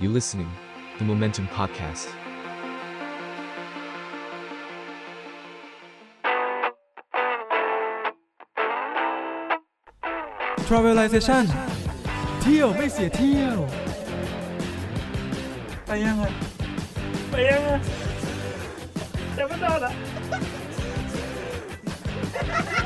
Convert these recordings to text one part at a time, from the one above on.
You're listening, the Momentum Podcast. Travelization เที่ยวไม่เสียเที่ยว ไปยังไง ไปยังอ่ะยังไม่นอนอ่ะ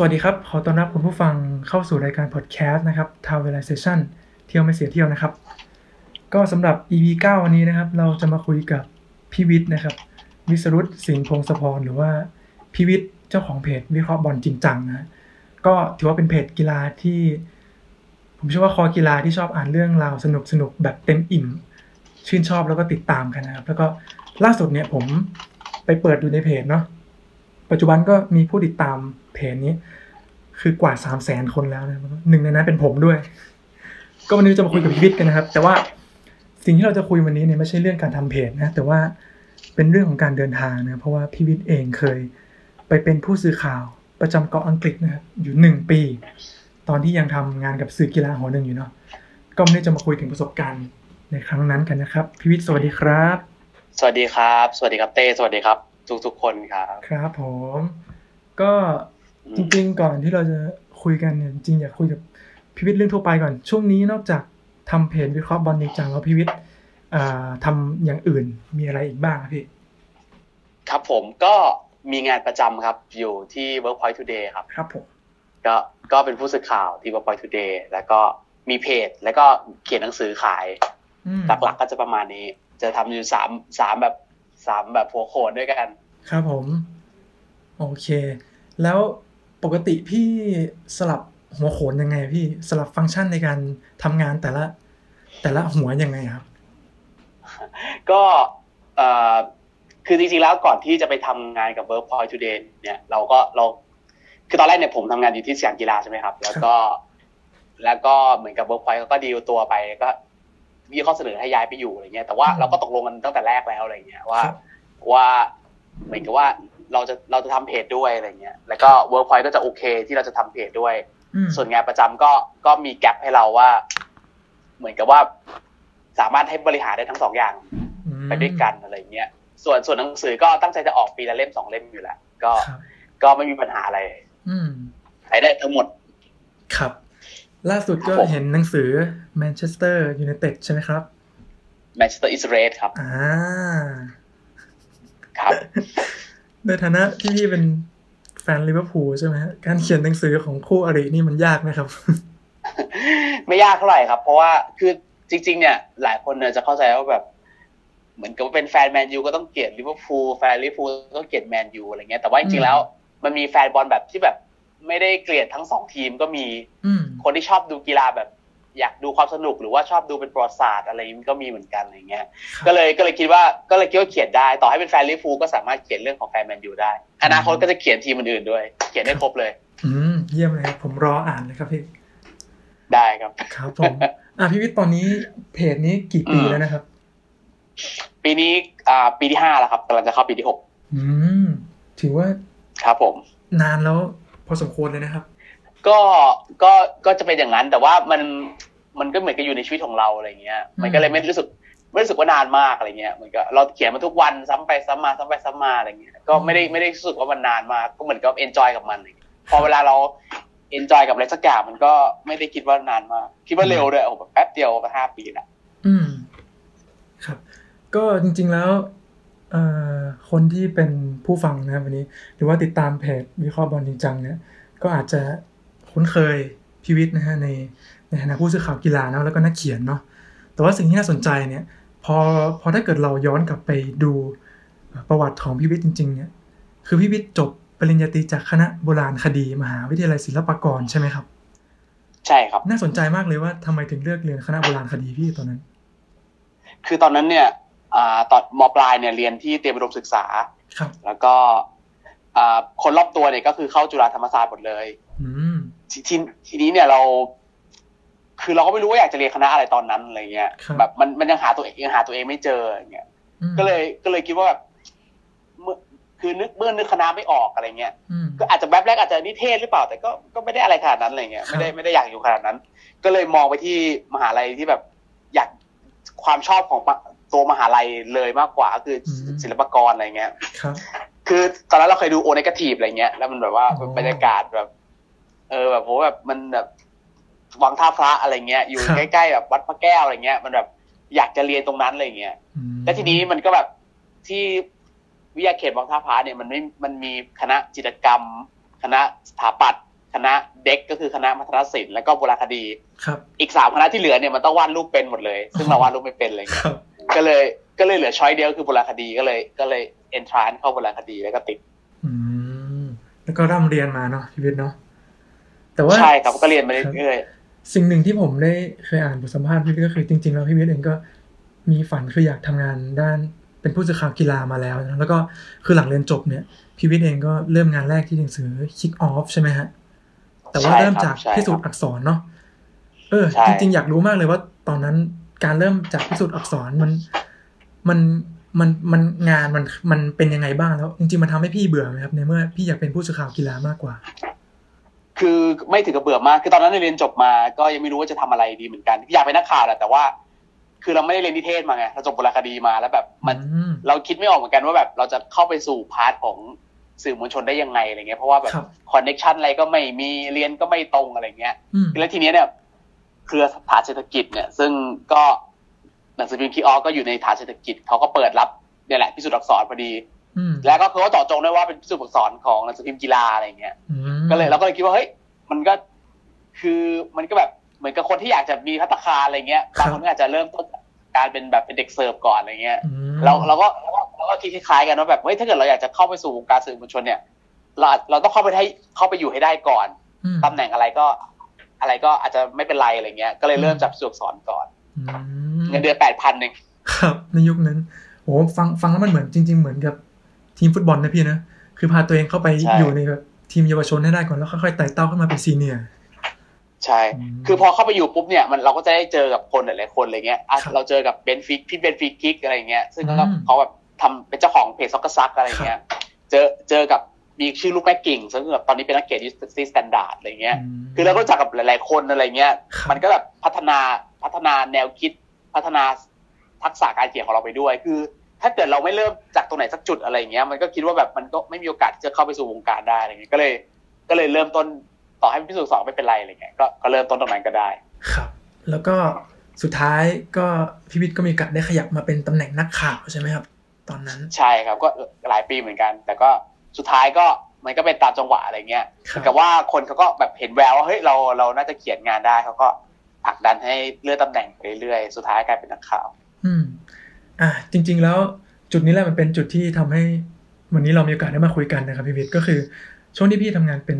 สวัสดีครับ ขอต้อนรับคุณผู้ฟังเข้าสู่รายการพอดแคสต์นะครับ Travelization เที่ยวไม่เสียเที่ยวนะครับ ก็สำหรับ EP 9 วันนี้นะครับ เราจะมาคุยกับพี่วิทย์นะครับ วิสรุตสิงห์พงศพรหรือว่าพี่วิทย์เจ้าของเพจวิเคราะห์บอลจริงจังนะก็ถือว่าเป็นเพจกีฬาที่ ผมเชื่อว่าคอกีฬาที่ชอบอ่านเรื่องราวสนุกสนุกแบบเต็มอิ่ม ชื่นชอบแล้วก็ติดตามกันนะครับ แล้วก็ล่าสุดเนี่ยผมไปเปิดดูในเพจเนาะ ปัจจุบันก็มีผู้ติดตามเพจนี้ คือกว่าสามแสนคนแล้วนะหนึ่งในนั้นเป็นผมด้วย ก็วันนี้จะมาคุยกับพีวิทกันนะครับ แต่ว่าสิ่งที่เราจะคุยวันนี้เนี่ยไม่ใช่เรื่องการทำเพจนะ แต่ว่าเป็นเรื่องของการเดินทางนะเพราะว่าพีวิทเองเคยไปเป็นผู้สื่อข่าวประจำเกาะอังกฤษนะครับอยู่หนึ่งปี ตอนที่ยังทำงานกับสื่อกีฬาหัวหนึ่งอยู่เนาะก็วันนี้จะมาคุยถึงประสบการณ์ในครั้งนั้นกันนะครับพีวิทสวัสดีครับ สวัสดีครับ สวัสดีครับเต้สวัสดีครับ ทุกทุกๆคนครับ ครับผม ก็จริงๆ ก่อนที่เราจะคุยกันเนี่ยจริงๆอยากคุยกับพิวิทย์เรื่องทั่วไปก่อน ช่วงนี้นอกจากทำเพจวิเคราะห์บอลจริงจังแล้วพิวิทย์อ่าทำอย่างอื่นมีอะไรอีกบ้างครับพี่ ครับผมก็มีงานประจำครับอยู่ที่ Workpoint Today ครับ ครับผมก็ก็เป็นผู้สื่อข่าวที่ Workpoint Today แล้วก็มีเพจ แล้วก็เขียนหนังสือขายอืมหลักๆก็จะประมาณนี้ จะทำอยู่สามสามแบบ สามแบบหัวโขนด้วยกัน ครับผม โอเค แล้วปกติพี่สลับหัวโขนยังไง พี่สลับฟังก์ชันในการทำงานแต่ละ แต่ละหัวยังไงครับ ก็เอ่อคือจริงๆแล้วก่อนที่จะไปทำงานกับ Workpoint Today เนี่ยเราก็เราคือตอนแรกเนี่ยผมทำงานอยู่ที่สยามกีฬาใช่ไหมครับ แล้วก็ แล้วก็เหมือนกับ Workpoint เขาก็ดีลตัวไปก็ มีข้อเสนอให้ย้ายไปอยู่อะไรเงี้ยแต่ว่าอืมเราก็ตกลงกันตั้งแต่แรกแล้วอะไรเงี้ยว่าครับว่าเหมือนกับว่าเราจะเราจะทำเพจด้วยอะไรเงี้ยแล้วก็ Workpoint ก็จะโอเคที่เราจะทำเพจด้วยอืมส่วนงานประจำก็ก็มีแกลบให้เราว่า เหมือนกับว่าสามารถให้บริหารได้ทั้งสองอย่างอืมไปด้วยกันอะไรเงี้ยส่วนส่วนหนังสือก็ตั้งใจจะออกปีละเล่มสองเล่มอยู่แล้วก็ครับก็ไม่มีปัญหาอะไรอืมใช้ได้ทั้งหมดครับ ล่าสุดก็ครับผมเห็นหนังสือ Manchester United ใช่ไหมครับ Manchester is red ครับอ่าครับ ในฐานะที่พี่เป็นแฟนลิเวอร์พูลใช่ไหมฮะการเขียนหนังสือของคู่อรินี่มันยากไหมครับ ไม่ยากเท่าไหร่ครับ เพราะว่าคือจริง ๆ เนี่ย หลายคนเนี่ยจะเข้าใจว่าแบบ เหมือนกับว่าเป็นแฟนแมนยูก็ต้องเกลียดลิเวอร์พูลแฟนลิเวอร์พูลก็เกลียดแมนยูอะไรเงี้ยแต่ว่าจริงๆแล้ว อืม มันมีแฟนบอลแบบที่แบบ ไม่ได้เกลียดทั้งสองทีมก็มีอืมคนที่ชอบดูกีฬาแบบ อยากดูความสนุกหรือว่าชอบดูเป็นประวัติศาสตร์อะไรนี้ก็มีเหมือนกันอะไรเงี้ยครับก็เลยก็เลยคิดว่าก็เลยคิดว่าเขียนได้ ต่อให้เป็นแฟนลิเวอร์พูลก็สามารถเขียนเรื่องของแฟนแมนยูได้ อนาคตก็จะเขียนทีมอื่นๆด้วย เขียนได้ครบเลย อืมเยี่ยมเลยครับผมรออ่านเลยครับพี่ได้ครับ ครับผมอะพี่วิทย์ตอนนี้เพจนี้กี่ปีอืมแล้วนะครับ ปีนี้อ่าปีที่ห้าแล้วครับกำลังจะเข้าปีที่หกอืมถือว่าครับผม นานแล้ว พอสมควรเลยนะครับ ก็ก็ก็จะเป็นอย่างนั้น แต่ว่ามันมันก็เหมือนกับอยู่ในชีวิตของเราอะไรเงี้ย มันก็เลยไม่รู้สึกไม่รู้สึกว่านานมากอะไรเงี้ยเหมือนกับเราเขียนมาทุกวันซ้ำไปซ้ำมาซ้ำไปซ้ำมาอะไรเงี้ยก็ไม่ได้ไม่ได้รู้สึกว่ามันนานมากก็เหมือนกับเอนจอยกับมันอะไรเงี้ยพอเวลาเราเอนจอยกับอะไรสักอย่างมันก็ไม่ได้คิดว่านานมากคิดว่าเร็วด้วยโอ้โหแบบแป๊บเดียวก็ห้าปีละอืม ครับ ก็จริง ๆแล้วเอ่อ คนที่เป็นผู้ฟังนะครับวันนี้ หรือว่าติดตามเพจวิเคราะห์บอลจริงจังเนี่ยก็อาจจะคุ้นเคยพิวิทย์นะฮะในในฐานะผู้สื่อข่าวกีฬาเนอะแล้วก็นักเขียนเนาะแต่ว่าสิ่งที่น่าสนใจเนี่ยพอพอถ้าเกิดเราย้อนกลับไปดูประวัติของพิวิทย์จริงๆเนี่ยคือพิวิทย์จบปริญญาตรีจากคณะโบราณคดี มหาวิทยาลัยศิลปากรใช่ไหมครับ ใช่ครับ น่าสนใจมากเลยว่าทำไมถึงเลือกเรียนคณะโบราณคดีพี่ตอนนั้น คือตอนนั้นเนี่ยอ่า ตอนมปลายเนี่ยเรียนที่เตรียมอุดมศึกษาครับแล้วก็อ่าคนรอบตัวเนี่ยก็คือเข้าจุฬาธรรมศาสตร์หมดเลยอืมททีทีนี้เนี่ยเรา คือเราก็ไม่รู้ว่าอยากจะเรียนคณะอะไรตอนนั้นอะไรเงี้ยครับแบบมันมันยังหาตัวเองยังหาตัวเองไม่เจออย่างเงี้ยอืมก็เลยก็เลยคิดว่าแบบเมื่อคือนึกเมื่อนึกคณะไม่ออกอะไรเงี้ยอืมก็อาจจะแบบแรกอาจจะนิเทศหรือเปล่า แต่ก็ก็ไม่ได้อะไรขนาดนั้นอะไรเงี้ยครับไม่ได้ไม่ได้อยากอยู่ขนาดนั้น ก็เลยมองไปที่มหาลัยที่แบบอยากความชอบของ ตัวมหาลัยเลยมากกว่าก็คืออมศิลปากรอะไรเงี้ยครับคือตอนนั้นเราเคยดูโอเนกาทีฟอะไรเงี้ยแล้วมันแบบว่าอ๋อบรรยากาศแบบ เออแบบโหแบบมันแบบวังท่าพระอะไรเงี้ย อยู่ครับใกล้ๆแบบวัดพระแก้วอะไรเงี้ย มันแบบอยากจะเรียนตรงนั้นอะไรเงี้ยอืมแล้วทีนี้มันก็แบบที่วิทยาเขตวังท่าพระเนี่ยมันไม่มันมีคณะจิตรกรรม คณะสถาปัตย์คณะเด็กก็คือคณะมัธยศิลป์แล้วก็โบราณคดี ครับ อีกสามคณะที่เหลือเนี่ยมันต้องวาดรูปเป็นหมดเลย ซึ่งเราวาดรูปไม่เป็นอะไรคเงี้ยรับ ก็เลยก็เลยเหลือช้อยเดียวคือโบราณคดีก็เลย ก็เลยเอนทรานเข้าโบราณคดีแล้วก็ติด อืมแล้วก็ร่ำเรียนมาเนาะชีวิตเนาะแต่ว่าใช่ครับก็เรียนมาเรื่อยสิ่งหนึ่งที่ผมได้เคยอ่านบทสัมภาษณ์พี่วิทย์ก็คือจริงๆแล้วพี่วิทย์เองก็มีฝันคืออยากทำงานด้านเป็นผู้สื่อข่าวกีฬามาแล้วนะแล้วก็คือหลังเรียนจบเนี่ยพี่วิทย์เองก็เริ่มงานแรกที่หนังสือ Kick Off ใช่ไหมฮะ แต่ว่าใช่ครับเริ่มจากใช่ครับพิสูจน์อักษรเนาะเออใช่จริงๆ อยากรู้มากเลยว่าตอนนั้น การเริ่มจากพิสูจน์อักษรมันมันมันมันงานมันมันเป็นยังไงบ้างแล้ว จริงๆมันทำให้พี่เบื่อไหมครับในเมื่อพี่อยากเป็นผู้สื่อข่าวกีฬามากกว่าๆคือไม่ถึงกับเบื่อมากคือตอนนั้นเรียนจบมา ก็ยังไม่รู้ว่าจะทำอะไรดีเหมือนกัน อยากเป็นนักข่าวแหละแต่ว่า คือเราไม่ได้เรียนนิเทศมาไงเราจบโบราณคดีมาแล้วแบบมันอืมเราคิดไม่ออกเหมือนกันว่าแบบ เราจะเข้าไปสู่ part ของสื่อมวลชนได้ยังไงอะไรเงี้ยเพราะว่าแบบครับ connection อะไรก็ไม่มีเรียนก็ไม่ตรงอะไรเงี้ยอืมแล้วทีเนี้ยเนี่ย เครือฐานเศรษฐกิจเนี่ย ซึ่งก็หนังสือพิมพ์คิกออฟก็อยู่ในฐานเศรษฐกิจเขาก็เปิดรับเนี่ยแหละพิสูจน์อักษรพอดีอืมแล้วก็เขาก็เจาะจงด้วยว่าเป็นพิสูจน์อักษรของหนังสือพิมพ์กีฬาอะไรเงี้ยอืมก็เลยเราก็เลยคิดว่าเฮ้ยมันก็คือมันก็แบบเหมือนกับคนที่อยากจะมีพัตตาคารอะไรเงี้ยบางคนก็อาจจะเริ่มต้นจากการเป็นแบบเป็นเด็กเสิร์ฟก่อนอะไรเงี้ยอืมเราเราก็เราก็เราก็คิดคล้ายๆกันว่าแบบเฮ้ยถ้าเกิดเราอยากจะเข้าไปสู่วงการสื่อมวลชนเนี่ยเราอาจเราต้องเข้าไปให้เข้าไปอยู่ให้ได้ก่อนอืมตำแหน่งอะไรก็ อะไรก็อาจจะไม่เป็นไรอะไรเงี้ย ก็เลยเริ่มจากพิสูจน์อักษรก่อนอืเงินเดือนแปดพันเองครับ ในยุคนั้นโอ้ฟังฟังแล้วมันเหมือนจริง ๆ เหมือนกับทีมฟุตบอลนะพี่นะคือพาตัวเองเข้าไปอยู่ในแบบทีมเยาวชนให้ได้ก่อนแล้วค่อยๆไต่เต้าขึ้นมาเป็น seniorใช่อืมคือพอเข้าไปอยู่ปุ๊บเนี่ยมันเราก็จะได้เจอกับคนหลายๆคนอะไรเงี้ยอะครับเราเจอกับเบนฟิกพี่เบนฟิกกิกอะไรเงี้ย ซึ่งเขาก็อืมเขาแบบทำเป็นเจ้าของเพจ Soccersuck อะไรเงี้ย เจอเจอกับ มีชื่อลูกแม่กิ่งซึ่งแบบตอนนี้เป็นนักเขียนที่ The Standard อะไรเงี้ยอืมคือเราก็รู้จักกับหลาย ๆ คนอะไรเงี้ยครับมันก็แบบพัฒนาพัฒนาแนวคิดพัฒนาทักษะการเขียนของเราไปด้วย คือ ถ้าเกิดเราไม่เริ่มจากตรงไหนสักจุดอะไรเงี้ย มันก็คิดว่าแบบมันก็ไม่มีโอกาสที่จะเข้าไปสู่วงการได้อะไรเงี้ย ก็เลย ก็เลยเริ่มต้นต่อให้พิสูจน์สองไม่เป็นไรอะไรเงี้ย ก็ก็เริ่มต้นตรงนั้นก็ได้ ครับ แล้วก็สุดท้ายก็พี่วิทย์ก็มีโอกาสได้ขยับมาเป็นตำแหน่งนักข่าวใช่ไหมครับ ตอนนั้น ใช่ครับ ก็หลายปีเหมือนกัน แต่ก็ สุดท้ายก็มันก็เป็นตามจังหวะอะไรเงี้ยครับเหมือนกับว่าคนเขาก็แบบเห็นแววว่าเฮ้ยเราเราน่าจะเขียนงานได้เขาก็ผลักดันให้เลื่อนตำแหน่งไปเรื่อยๆ สุดท้ายกลายเป็นนักข่าว อืม อะจริง ๆ แล้วจุดนี้แหละมันเป็นจุดที่ทำให้วันนี้เรามีโอกาสได้มาคุยกันนะครับพี่วิทย์ก็คือ ช่วงที่พี่ทำงานเป็น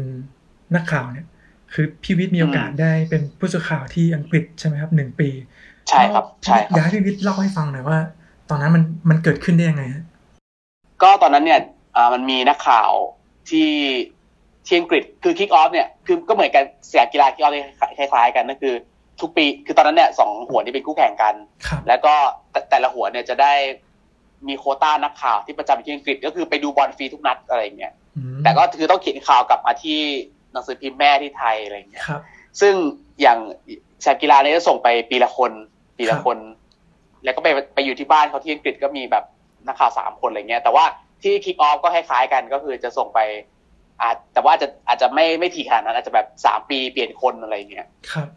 นักข่าวเนี่ย คือพี่วิทย์มีโอกาสอืมได้เป็นผู้สื่อข่าวที่อังกฤษใช่ไหมครับหนึ่งปี ใช่ครับ ใช่คอยารับกให้พี่วิทย์เล่าให้ฟังหน่อยว่า ตอนนั้นมันมันเกิดขึ้นได้ยังไงฮะก็ตอนนั้นเนี่ยอ่า มันมีนักข่าวที่ที่อังกฤษคือคิกออฟเนี่ยคือก็เหมือนกันสตาร์กีฬาคิกออฟคล้ายๆ กันนั่นคือ ทุกปีคือตอนนั้นเนี่ยสองหัวนี่เป็นคู่แข่งกันครับแล้วก็แต่แต่ละหัวเนี่ยจะได้มีโควต้านักข่าวที่ประจำอยู่ที่อังกฤษก็คือไปดูบอลฟรีทุกนัดอะไรอย่างเงี้ยอืมแต่ก็คือต้องเขียนข่าวกลับมาที่หนังสือพิมพ์แม่ที่ไทยอะไรอย่างเงี้ยครับซึ่งอย่างสตาร์กีฬาเนี่ยจะส่งไปปีละคน ปีละครับคน แล้วก็ไปไปอยู่ที่บ้านเขาที่อังกฤษก็มีแบบนักข่าวสามคนอะไรเงี้ย แต่ว่า ที่คิกออฟก็คล้ายๆกันก็คือจะส่งไปอาจแต่ว่าอาจจะอาจจะไม่ไม่ถี่ขนาดนั้นอาจจะแบบสามปีเปลี่ยนคนอะไรเงี้ยครับ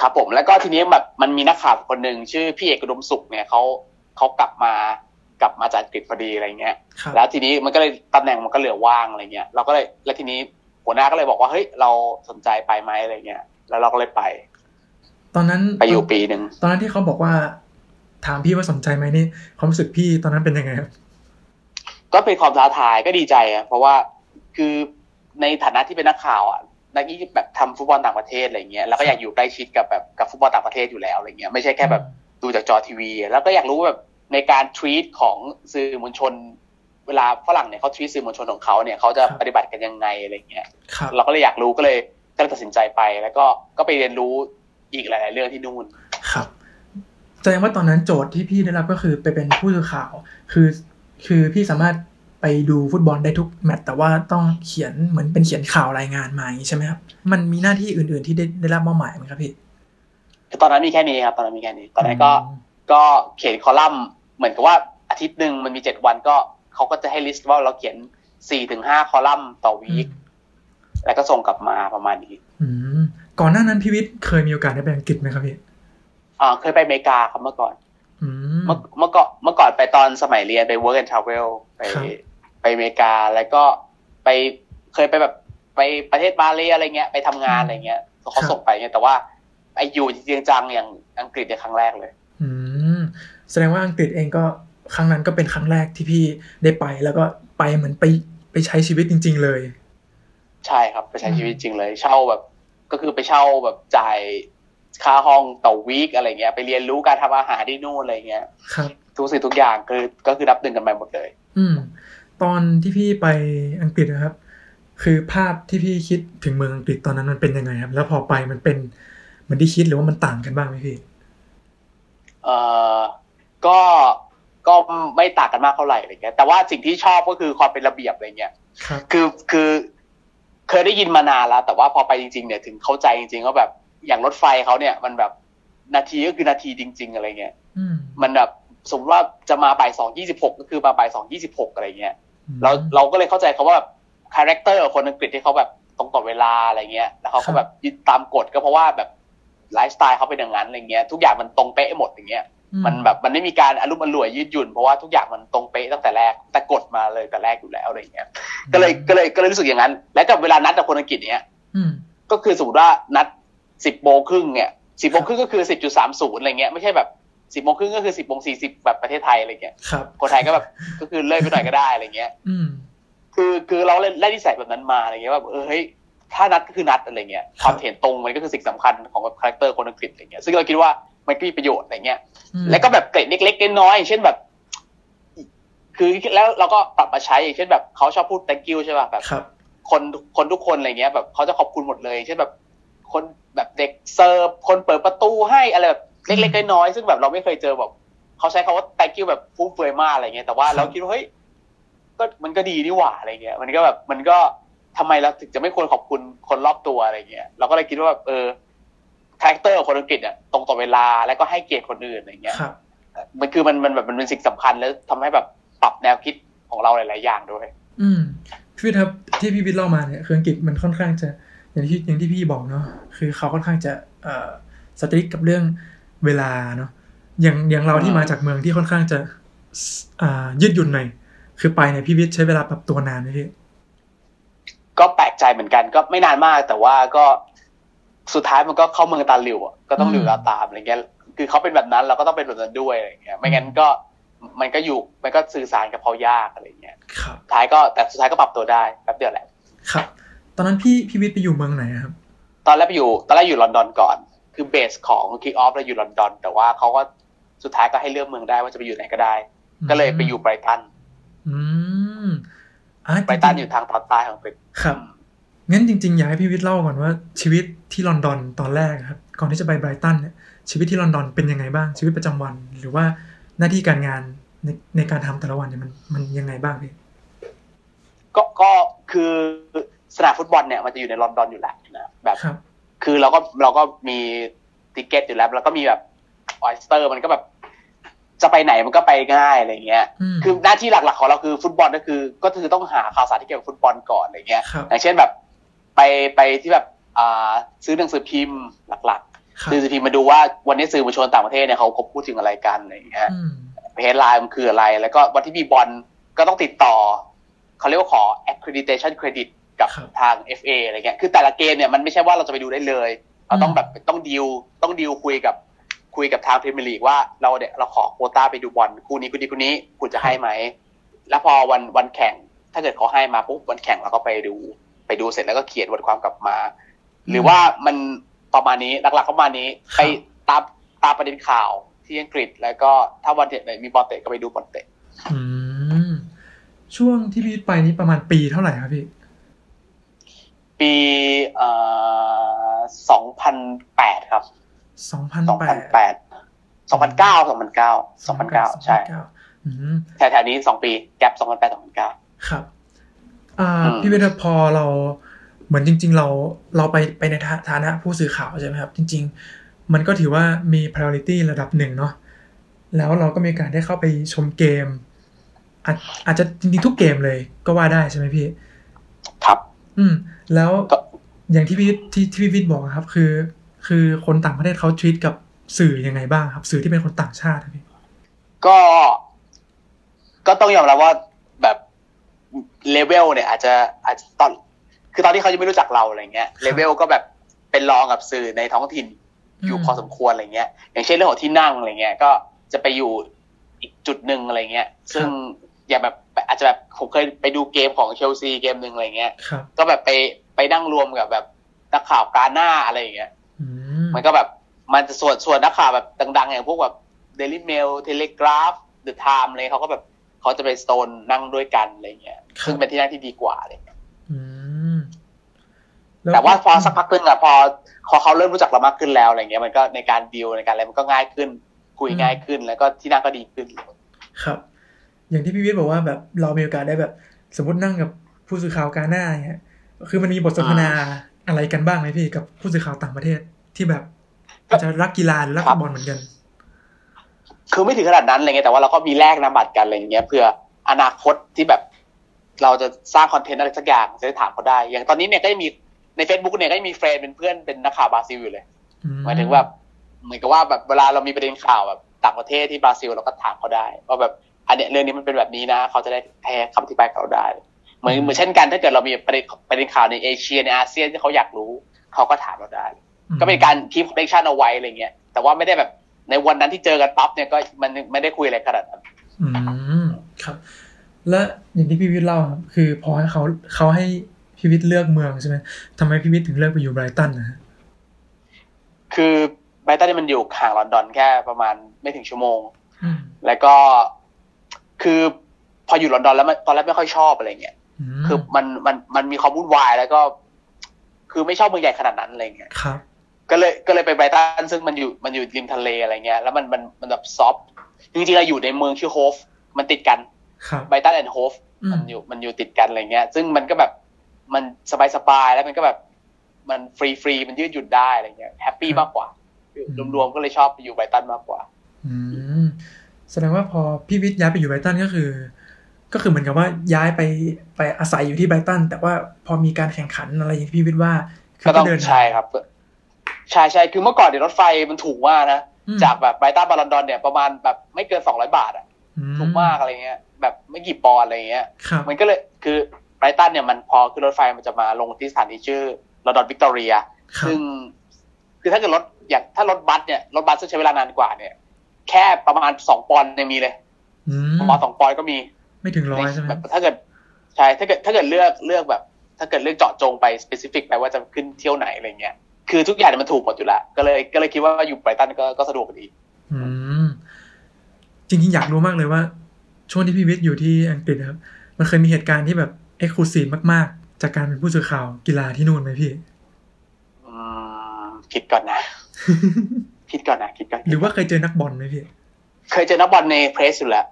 ครับผมแล้วก็ทีนี้แบบมันมีนักข่าวคนหนึ่งชื่อพี่เอกอุดมสุขเนี่ยเขาเขากลับมากลับมาจากอังกฤษพอดีอะไรเงี้ยครับแล้วทีนี้มันก็เลยตำแหน่งมันก็เหลือว่างอะไรเงี้ยเราก็เลยแล้วทีนี้หัวหน้าก็เลยบอกว่าเฮ้ยเราสนใจไปไหมอะไรเงี้ย แล้วเราก็เลยไป ตอนนั้นไปอยู่ปีหนึ่งตอนนั้นที่เขาบอกว่า ถามพี่ว่าสนใจไหมนี่ความรู้สึกพี่ตอนนั้นเป็นยังไงครับ ก็เป็นความท้าทายก็ดีใจอะเพราะว่าคือในฐานะที่เป็นนักข่าวอะนักที่แบบทำฟุตบอลต่างประเทศอะไรเงี้ยแล้วก็อยากอยู่ใกล้ชิดกับแบบกับฟุตบอลต่างประเทศอยู่แล้วอะไรเงี้ยไม่ใช่แค่แบบดูจากจอทีวี แล้วก็อยากรู้ว่าแบบในการทวีตของสื่อมวลชน เวลาฝรั่งเนี่ยเขาทวีตสื่อมวลชนของเขาเนี่ยเขาจะครับปฏิบัติกันยังไงอะไรเงี้ยครับเราก็เลยอยากรู้ก็เลยก็เลยตัดสินใจไปแล้วก็ก็ไปเรียนรู้อีกหลาย ๆ เรื่องที่นู่นครับแสดงว่าตอนนั้นโจทย์ที่พี่ได้รับก็คือไปเป็นผู้สื่อข่าว คือ คือพี่สามารถไปดูฟุตบอลได้ทุกแมตช์แต่ว่าต้องเขียนเหมือนเป็นเขียนข่าวรายงานมาอย่างนี้ใช่ไหมครับ มันมีหน้าที่อื่น ๆที่ได้ได้รับมอบหมายไหมครับพี่ตอนนั้นมีแค่นี้ครับ ตอนนั้นมีแค่นี้ ตอนนั้นก็อืมก็เขียนคอลัมน์เหมือนกับว่าอาทิตย์หนึ่งมันมีเจ็ดวันก็เขาก็จะให้ลิสต์ว่าเราเขียนสี่ถึงห้าคอลัมน์ต่อวีคแล้วก็ส่งกลับมาประมาณนี้อืมก่อนหน้านั้นพี่วิทย์เคยมีโอกาสได้ไปอังกฤษไหมครับพี่อ่าเคยไปอเมริกาครับเมื่อก่อนอืม เมื่อเมื่อก่อนเมื่อก่อนไปตอนสมัยเรียนไป work and travel ไปครับไปอเมริกาแล้วก็ไปเคยไปแบบไปประเทศบาเลอะไรเงี้ยไปทำงานอะไรเงี้ยเขาส่งไปเงี้ยแต่ว่าไออยู่จริงๆจังๆอย่างอังกฤษเนี่ยครั้งแรกเลย อืมแสดงว่าอังกฤษเองก็ครั้งนั้นก็เป็นครั้งแรกที่พี่ได้ไป แล้วก็ไปเหมือนไปไปใช้ชีวิตจริง ๆ เลย ใช่ครับไปใช้อืมชีวิตจริงเลย เช่าแบบ ก็คือไปเช่าแบบจ่าย ค่าห้องต่อวีคอะไรเงี้ย ไปเรียนรู้การทำอาหารที่นู่นอะไรเงี้ยครับทุกสิ่งทุกอย่างคือก็คือรับดึงกันไปหมดเลย อืม ตอนที่พี่ไปอังกฤษนะครับ คือภาพที่พี่คิดถึงเมืองอังกฤษตอนนั้นมันเป็นยังไงครับ แล้วพอไปมันเป็นเหมือนที่คิดหรือว่ามันต่างกันบ้างไหมพี่เอ่อก็ก็ไม่ต่างกันมากเท่าไหร่อะไรเงี้ยแต่ว่าสิ่งที่ชอบก็คือความเป็นระเบียบอะไรเงี้ยครับคือคือเคยได้ยินมานานแล้ว แต่ว่าพอไปจริงๆเนี่ยถึงเข้าใจจริงๆว่าแบบ อย่างรถไฟเขาเนี่ย มันแบบนาทีก็คือนาทีจริง ๆ อะไรเงี้ยอืมมันแบบสมมติว่าจะมาบ่ายสองยี่สิบหกก็คือมาบ่ายสองยี่สิบหกอะไรเงี้ยเราเราก็เลยเข้าใจเขาว่าแบบ character คนอังกฤษที่เขาแบบตรงต่อเวลาอะไรเงี้ยแล้วเขาก็ครับแบบยึดตามกฎก็เพราะว่าแบบไลฟ์สไตล์เขาเป็นอย่างนั้นอะไรเงี้ยทุกอย่างมันตรงเป๊ะหมดอย่างเงี้ยอืมันแบบมันไม่มีการอารมณ์อร่วยยืดหยุ่นเพราะว่าทุกอย่างมันตรงเป๊ะตั้งแต่แรกแต่กฎมาเลยแต่แรกอยู่แล้วอะไรเงี้ยก็เลยก็เลยก็เลยรู้สึกอย่างนั้น และกับเวลานัดกับคนอังกฤษเนี้ยอืมก็คือสมมติว่านัด สิบโมงครึ่งเนี่ยสิบโมงครึ่งก็คือสิบจุดสามศูนย์อะไรเงี้ยไม่ใช่แบบสิบโมงครึ่งก็คือสิบโมงสี่สิบแบบประเทศไทยอะไรเงี้ยครับคนไทยก็แบบก็คือเลื่อยไปหน่อยก็ได้อะไรเงี้ยอืมคือคือเราเล่นได้นิสัยแบบนั้นมาอะไรเงี้ยว่าเออเฮ้ยถ้านัดก็คือนัดอะไรเงี้ยครับความเป็นตรงมันก็คือสิ่งสำคัญของแบบ character คนอังกฤษอะไรเงี้ยซึ่งเราคิดว่ามันก็มีประโยชน์อะไรเงี้ยอืมแล้วก็แบบเกร็ดเล็กๆน้อยๆอย่างเช่นแบบ คือแล้วเราก็ปรับมาใช้อย่างเช่นแบบเขาชอบพูด thank you ใช่ป่ะแบบครับคนคนทุกคนอะไรเงี้ยแบบเขาจะขอบคุณหมดเลยเช่นแบบ คนแบบเด็กเสิร์ฟคนเปิดประตูให้อะไรแบบเล็กๆน้อยๆซึ่งแบบเราไม่เคยเจอแบบเขาใช้คำว่า thank you แบบฟุ่มเฟือยมากอะไรเงี้ยแต่ว่าครับเราคิดว่าเฮ้ยก็มันก็ดีนี่หว่าอะไรเงี้ย มันก็แบบมันก็ทำไมเราถึงจะไม่ควรขอบคุณคนรอบตัวอะไรเงี้ยเราก็เลยคิดว่าแบบเออ character ของคนอังกฤษเนี่ยตรงต่อเวลาแล้วก็ให้เกียรติคนอื่นอะไรเงี้ยครับมันคือมันมันแบบมันเป็นสิ่งสำคัญแล้วทำให้แบบปรับแนวคิดของเราหลาย ๆ อย่างด้วย อืมพี่วิทย์ครับที่พี่วิทย์เล่ามาเนี่ยคืออังกฤษมันค่อนข้างจะ อย่างที่อย่างที่พี่บอกเนาะคือเขาค่อนข้างจะเอ่อ strict กับเรื่องเวลาเนาะอย่างอย่างเราที่อืมมาจากเมืองที่ค่อนข้างจะสอ่ายืดหยุ่นหน่อยคือไปเนี่ยพี่วิทย์ใช้เวลาปรับตัวนานไหมพี่ก็แปลกใจเหมือนกันก็ไม่นานมาก แต่ว่าก็สุดท้ายมันก็เข้าเมืองตาหลิวอะก็ต้องหลิวตาตามอะไรเงี้ยคือเขาเป็นแบบนั้นเราก็ต้องเป็นแบบนั้นด้วยอะไรเงี้ย ไม่งั้นก็มันก็อยู่มันก็สื่อสารกับเขายากอะไรเงี้ยครับสุดท้ายก็แต่สุดท้ายก็ปรับตัวได้แป๊บเดียวแหละครับ ตอนนั้นพี่พี่วิทย์ไปอยู่เมืองไหนอะครับ ตอนแรกไปอยู่ตอนแรกอยู่ลอนดอนก่อน คือเบสของคิกออฟเราอยู่ลอนดอน แต่ว่าเขาก็สุดท้ายก็ให้เลือกเมืองได้ว่าจะไปอยู่ไหนก็ได้ ก็เลยไปอยู่ไบรตันอืมอะไบรตันจริงๆอยู่ทางตอนใต้ของอังกฤษครับงั้นจริงๆอยากให้พี่วิทย์เล่าก่อนว่าชีวิตที่ลอนดอนตอนแรกครับ ก่อนที่จะไปไบรตันเนี่ยชีวิตที่ลอนดอนเป็นยังไงบ้างชีวิตประจำวัน หรือว่าหน้าที่การงานในในการทำแต่ละวันเนี่ยมันมันยังไงบ้างพี่ก็ก็คือ สนามฟุตบอลเนี่ยมันจะอยู่ในลอนดอนอยู่แล้วนะแบบครับคือเราก็เราก็มี ticket อยู่แล้วแล้วก็มีแบบ Oyster มันก็แบบ จะไปไหนมันก็ไปง่ายอะไรเงี้ยอืมคือหน้าที่หลักๆของเราคือฟุตบอลก็คือ ก็คือต้องหาข่าวสารที่เกี่ยวกับฟุตบอลก่อนอะไรเงี้ยครับอย่างเช่นแบบ ไปไปที่แบบอ่าซื้อหนังสือพิมพ์หลักๆครับซื้อหนังสือพิมพ์มาดูว่าวันนี้สื่อมวลชนต่างประเทศเนี่ยเขาเขาพูดถึงอะไรกันอะไรเงี้ยอืมheadline มันคืออะไร แล้วก็วันที่มีบอลก็ต้องติดต่อเขาเรียกว่าขอ accreditation credit กับครับทาง FA อะไรเงี้ยคือแต่ละเกมเนี่ยมันไม่ใช่ว่าเราจะไปดูได้เลยเราต้องแบบต้องดีลต้องดีลคุยกับคุยกับทางพรีเมียร์ลีกว่าเราเนี่ยเราขอโควต้าไปดูบอลคู่นี้คู่นี้คู่นี้คุณจะให้ไหม แล้วพอวันวันแข่ง ถ้าเกิดเขาให้มาปุ๊บวันแข่งเราก็ไปดู ไปดูเสร็จแล้วก็เขียนบทความกลับมา หรือว่ามันประมาณนี้หลักๆก็ประมาณนี้ไปตามตามประเด็นข่าวที่อังกฤษ แล้วก็ถ้าวันเตะไหนมีบอลเตะก็ไปดูบอลเตะอืมช่วงที่พี่วิทย์ไปนี่ประมาณปีเท่าไหร่ครับพี่ ปีเอ่อ2008ครับสองพันสองแปพันดแปดสองพันเก้าสองพันเก้าสองพันเก้าใช่อืมแถวๆนี้สองปีแกลบสองพันแปดสองพันเก้าครับอ่าอืมพี่เวทพอเราเหมือนจริง ๆ เราเราไปไปในฐานะผู้สื่อข่าวใช่ไหมครับ จริง ๆ มันก็ถือว่ามี priority ระดับหนึ่งเนาะแล้วเราก็มีโอกาสได้เข้าไปชมเกมอาจอาจจะจริงๆทุกเกมเลยก็ว่าได้ใช่ไหมพี่ ครับ อืม แล้วก็อย่างที่พี่ที่ที่พี่วิทย์บอกอะครับ คือ คือคนต่างประเทศเขา treat กับสื่อยังไงบ้างครับ สื่อที่เป็นคนต่างชาติอะพี่ก็ ก็ต้องยอมรับว่าแบบเลเวลเนี่ย อาจจะอาจจะตอน คือตอนที่เขายังไม่รู้จักเราอะไรเงี้ยเลเวลก็แบบเป็นรองกับสื่อในท้องถิ่นอยู่พอสมควรอะไรเงี้ย อย่างเช่นเรื่องของที่นั่งอะไรเงี้ย ก็จะไปอยู่อีกจุดหนึ่งอะไรเงี้ย ซึ่งอย่าแบบอาจจะแบบผมเคยไปดูเกมของเชลซีเกมหนึ่งอะไรเงี้ยครับก็แบบไป ไปนั่งรวมกับแบบนักข่าวกาหน้าอะไรอย่างเงี้ยอืมมันก็แบบมันจะส่วนส่วนนักข่าวแบบดัง ๆ อย่างพวกแบบDaily Mail Telegraph The Times เลยเขาก็แบบเขาจะไปโซนนั่งด้วยกันอะไรเงี้ยซึ่งเป็นที่นั่งที่ดีกว่าอะไรเงี้ยอืมล้แต่ว่าพอสักพักนึงอะพอพอเขาเริ่มรู้จักเรามากขึ้นแล้วอะไรเงี้ยมันก็ในการดีลในการอะไรมันก็ง่ายขึ้น คุยง่ายขึ้น แล้วก็ที่นั่งก็ดีขึ้น ครับ อย่างที่พี่วิทย์บอกว่าแบบเรามีโอกาสได้แบบ สมมตินั่งกับผู้สื่อข่าวกาน่าอย่างเงี้ย คือมันมีบทสนทนาอะไรกันบ้างไหมพี่กับผู้สื่อข่าวต่างประเทศที่แบบอาจจะรักกีฬาหรือรักฟุตบอลครับเหมือนกัน คือไม่ถึงขนาดนั้นอะไรเงี้ยแต่ว่าเราก็มีแลกนามบัตรกันอะไรเงี้ยเพื่ออนาคตที่แบบ เราจะสร้าง content อะไรสักอย่างจะได้ถามเขาได้ อย่างตอนนี้เนี่ยก็จะมีใน Facebook เนี่ยก็จะมี friend เป็นเพื่อนเป็นนักข่าวบราซิลอยู่เลยอืมหมายถึงแบบเหมือนกับว่าแบบเวลาเรามีประเด็นข่าวแบบต่างประเทศที่บราซิลเราก็ถามเขาได้ว่าแบบอันเนี้ยเรื่องนี้มันเป็นแบบนี้นะ เขาจะได้ให้คำอธิบายกับเราได้ เหมือนเหมือนเช่นกันถ้าเกิดเรามีประเด็นประเด็นข่าวในเอเชียในอาเซียนที่เขาอยากรู้เขาก็ถามเราได้อืมก็เป็นการ keep connection เอาไว้อะไรเงี้ยแต่ว่าไม่ได้แบบในวันนั้นที่เจอกันปั๊บเนี่ยก็มันไม่ได้คุยอะไรขนาดนั้นอืมครับ และอย่างที่พี่วิทย์เล่าครับคือพอให้เขาเขาให้พี่วิทย์เลือกเมืองใช่ไหมทำไมพี่วิทย์ถึงเลือกไปอยู่ไบรตันนะฮะคือไบรตันเนี่ยมันอยู่ห่างลอนดอนแค่ประมาณไม่ถึงชั่วโมงอืมแล้วก็คือพออยู่ลอนดอนแล้วมันตอนแรกไม่ค่อยชอบอะไรเงี้ยม คือมันมันมันมีความวุ่นวายแล้วก็ คือไม่ชอบเมืองใหญ่ขนาดนั้นอะไรเงี้ยครับ ก็เลยก็เลยไปไบรตันซึ่งมันอยู่มันอยู่ริมทะเลอะไรเงี้ย แล้วมันมันมันแบบ soft จริงๆเราอยู่ในเมืองชื่อโฮฟมันติดกันครับไบรตัน and โฮฟอืมมันอยู่มันอยู่ติดกันอะไรเงี้ย ซึ่งมันก็แบบมันสบายสบายๆแล้วมันก็แบบมันฟรีฟรีๆมันยืดหยุ่นได้อะไรเงี้ย happy มากกว่า รวมๆก็เลยชอบไปอยู่ไบรตันมากกว่า อืมแสดงว่าพอพี่วิทย์ย้ายไปอยู่ไบรตันก็คือ ก็คือเหมือนกับว่าย้ายไปไปอาศัยอยู่ที่ไบรตัน แต่ว่าพอมีการแข่งขันอะไรอย่างที่พี่วิทย์ว่าคืก็ต้องเดินทางใช่ครับใช่ใช่คือเมื่อก่อนเดี๋ยวรถไฟมันถูกมากนะอืมจากแบบไบรตันมาลอนดอนเนี่ยประมาณแบบไม่เกินสองร้อยบาทอะอืถูกมากอะไรเงี้ย แบบไม่กี่ปอนด์อะไรเงี้ยครับมันก็เลยคือไบรตันเนี่ยมันพอขึ้นรถไฟมันจะมาลงที่สถานีชื่อลอนดอนวิกตอเรียครับซึ่งคือถ้าเกิดรถอย่างถ้ารถบัสเนี่ยรถบัสซึ่งใช้เวลานานกว่าเนี่ย แค่ประมาณสองปอนด์ยังมีเลยอืมประมาณสองปอนด์ก็มี ไม่ถึงร้อยใช่ไหมแบบถ้าเกิดใช่ถ้าเกิดถ้าเกิดเลือกเลือกแบบ ถ้าเกิดเลือกเจาะจงไป specific ไปว่าจะขึ้นเที่ยวไหนอะไรเงี้ยคือทุกอย่างเนี่ยมันถูกหมดอยู่แล้วก็เลยก็เลยคิดว่าอยู่ไบรตันก็ก็สะดวกดีอืมจริงๆอยากรู้มากเลยว่า ช่วงที่พี่วิทย์อยู่ที่อังกฤษนะครับ มันเคยมีเหตุการณ์ที่แบบเอ็กซ์คลูซีฟมากๆ จากการเป็นผู้สื่อข่าวกีฬาที่นู่นไหมพี่อืมคิดก่อนนะ คิดก่อนนะคิดก่อนหรือว่าเคยเจอนักบอลไหมพี่ เคยเจอนักบอลในเพรสอยู่แล้วอืม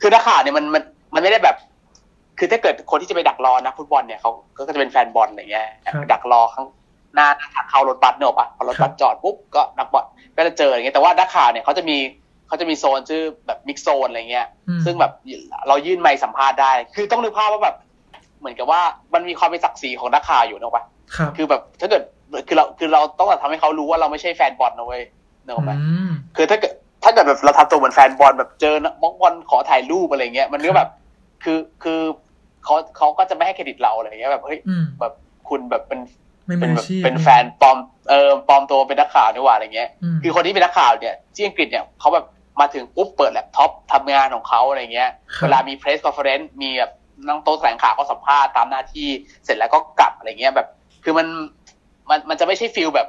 คือนักข่าวเนี่ยมันมันมันไม่ได้แบบ คือถ้าเกิดคนที่จะไปดักรอนักฟุตบอลเนี่ยเขาก็จะเป็นแฟนบอลอะไรเงี้ยครับดักรอข้างหน้าทางเข้ารถบัสเนอะปะพอรถบัสครับจอดปุ๊บก็นักบอลก็จะเจออย่างเงี้ยแต่ว่านักข่าวเนี่ยเขาจะมีเขาจะมีโซนชื่อแบบ mixed zone อะไรเงี้ยอืมซึ่งแบบเรายื่นไมค์สัมภาษณ์ได้ คือต้องนึกภาพว่าแบบ เหมือนกับว่ามันมีความเป็นศักดิ์ศรีของนักข่าวอยู่นะปะครับคือแบบถ้าเกิดคือเราคือเราต้องทำให้เขารู้ว่าเราไม่ใช่แฟนบอลนะเว้ยนึกออกไหมอืมคือถ้าเกิด ถ้าเกิดแบบเราทำตัวเหมือนแฟนบอลแบบเจอนักบอลขอถ่ายรูปอะไรเงี้ยมันก็แบบ คือคือเขาเขาก็จะไม่ให้เครดิตเราอะไรเงี้ยแบบเฮ้ยอืมแบบคุณแบบเป็นไม่มืเป็นอแบอาบชีพเป็นแฟนปลอมเออปลอมตัวเป็นนักข่าวนี่หว่าอะไรเงี้ยมคือคนที่เป็นนักข่าวเนี่ยที่อังกฤษเนี่ยเขาแบบมาถึงปุ๊บเปิดแล็ปท็อปทำงานของเขาอะไรเงี้ยครับเวลามี press conference มีแบบนั่งโต๊ะแถลงข่าวก็สัมภาษณ์ตามหน้าที่เสร็จแล้วก็กลับอะไรเงี้ยแบบ คือมันมันมันจะไม่ใช่ feel แบบ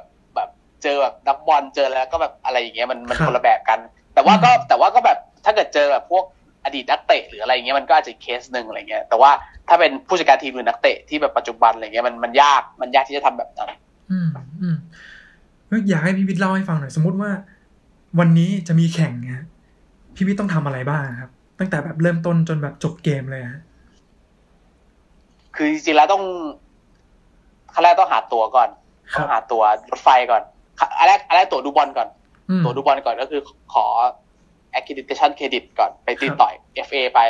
แบบ เจอแบบนักบอลเจอแล้วก็แบบอะไรอย่างเงี้ยมันมันครับคนละแบบกัน แต่ว่าก็อืมแต่ว่าก็แบบถ้าเกิดเจอแบบพวกอดีตนักเตะหรืออะไรเงี้ยมันก็อาจจะอีกเคสหนึ่งอะไรเงี้ยแต่ว่าถ้าเป็นผู้จัดการทีมหรือนักเตะที่แบบปัจจุบันอะไรเงี้ยมันมันยากมันยากที่จะทำแบบนั้นอืมอืมเอ้ยอยากให้พี่วิทย์เล่าให้ฟังหน่อยสมมติว่า วันนี้จะมีแข่งเนี่ยพี่วิทย์ต้องทำอะไรบ้างครับ ตั้งแต่แบบเริ่มต้นจนแบบจบเกมเลยฮะคือจริงๆแล้วต้องขั้นแรกต้องหาตั๋วก่อนคต้รัอบงหาตั๋วรถไฟก่อน อันแรกอันแรกตั๋วดูบอลก่อนอืมตั๋วดูบอลก่อนก็คือขอ accreditation credit ก่อนไปติดต่อย FA ไป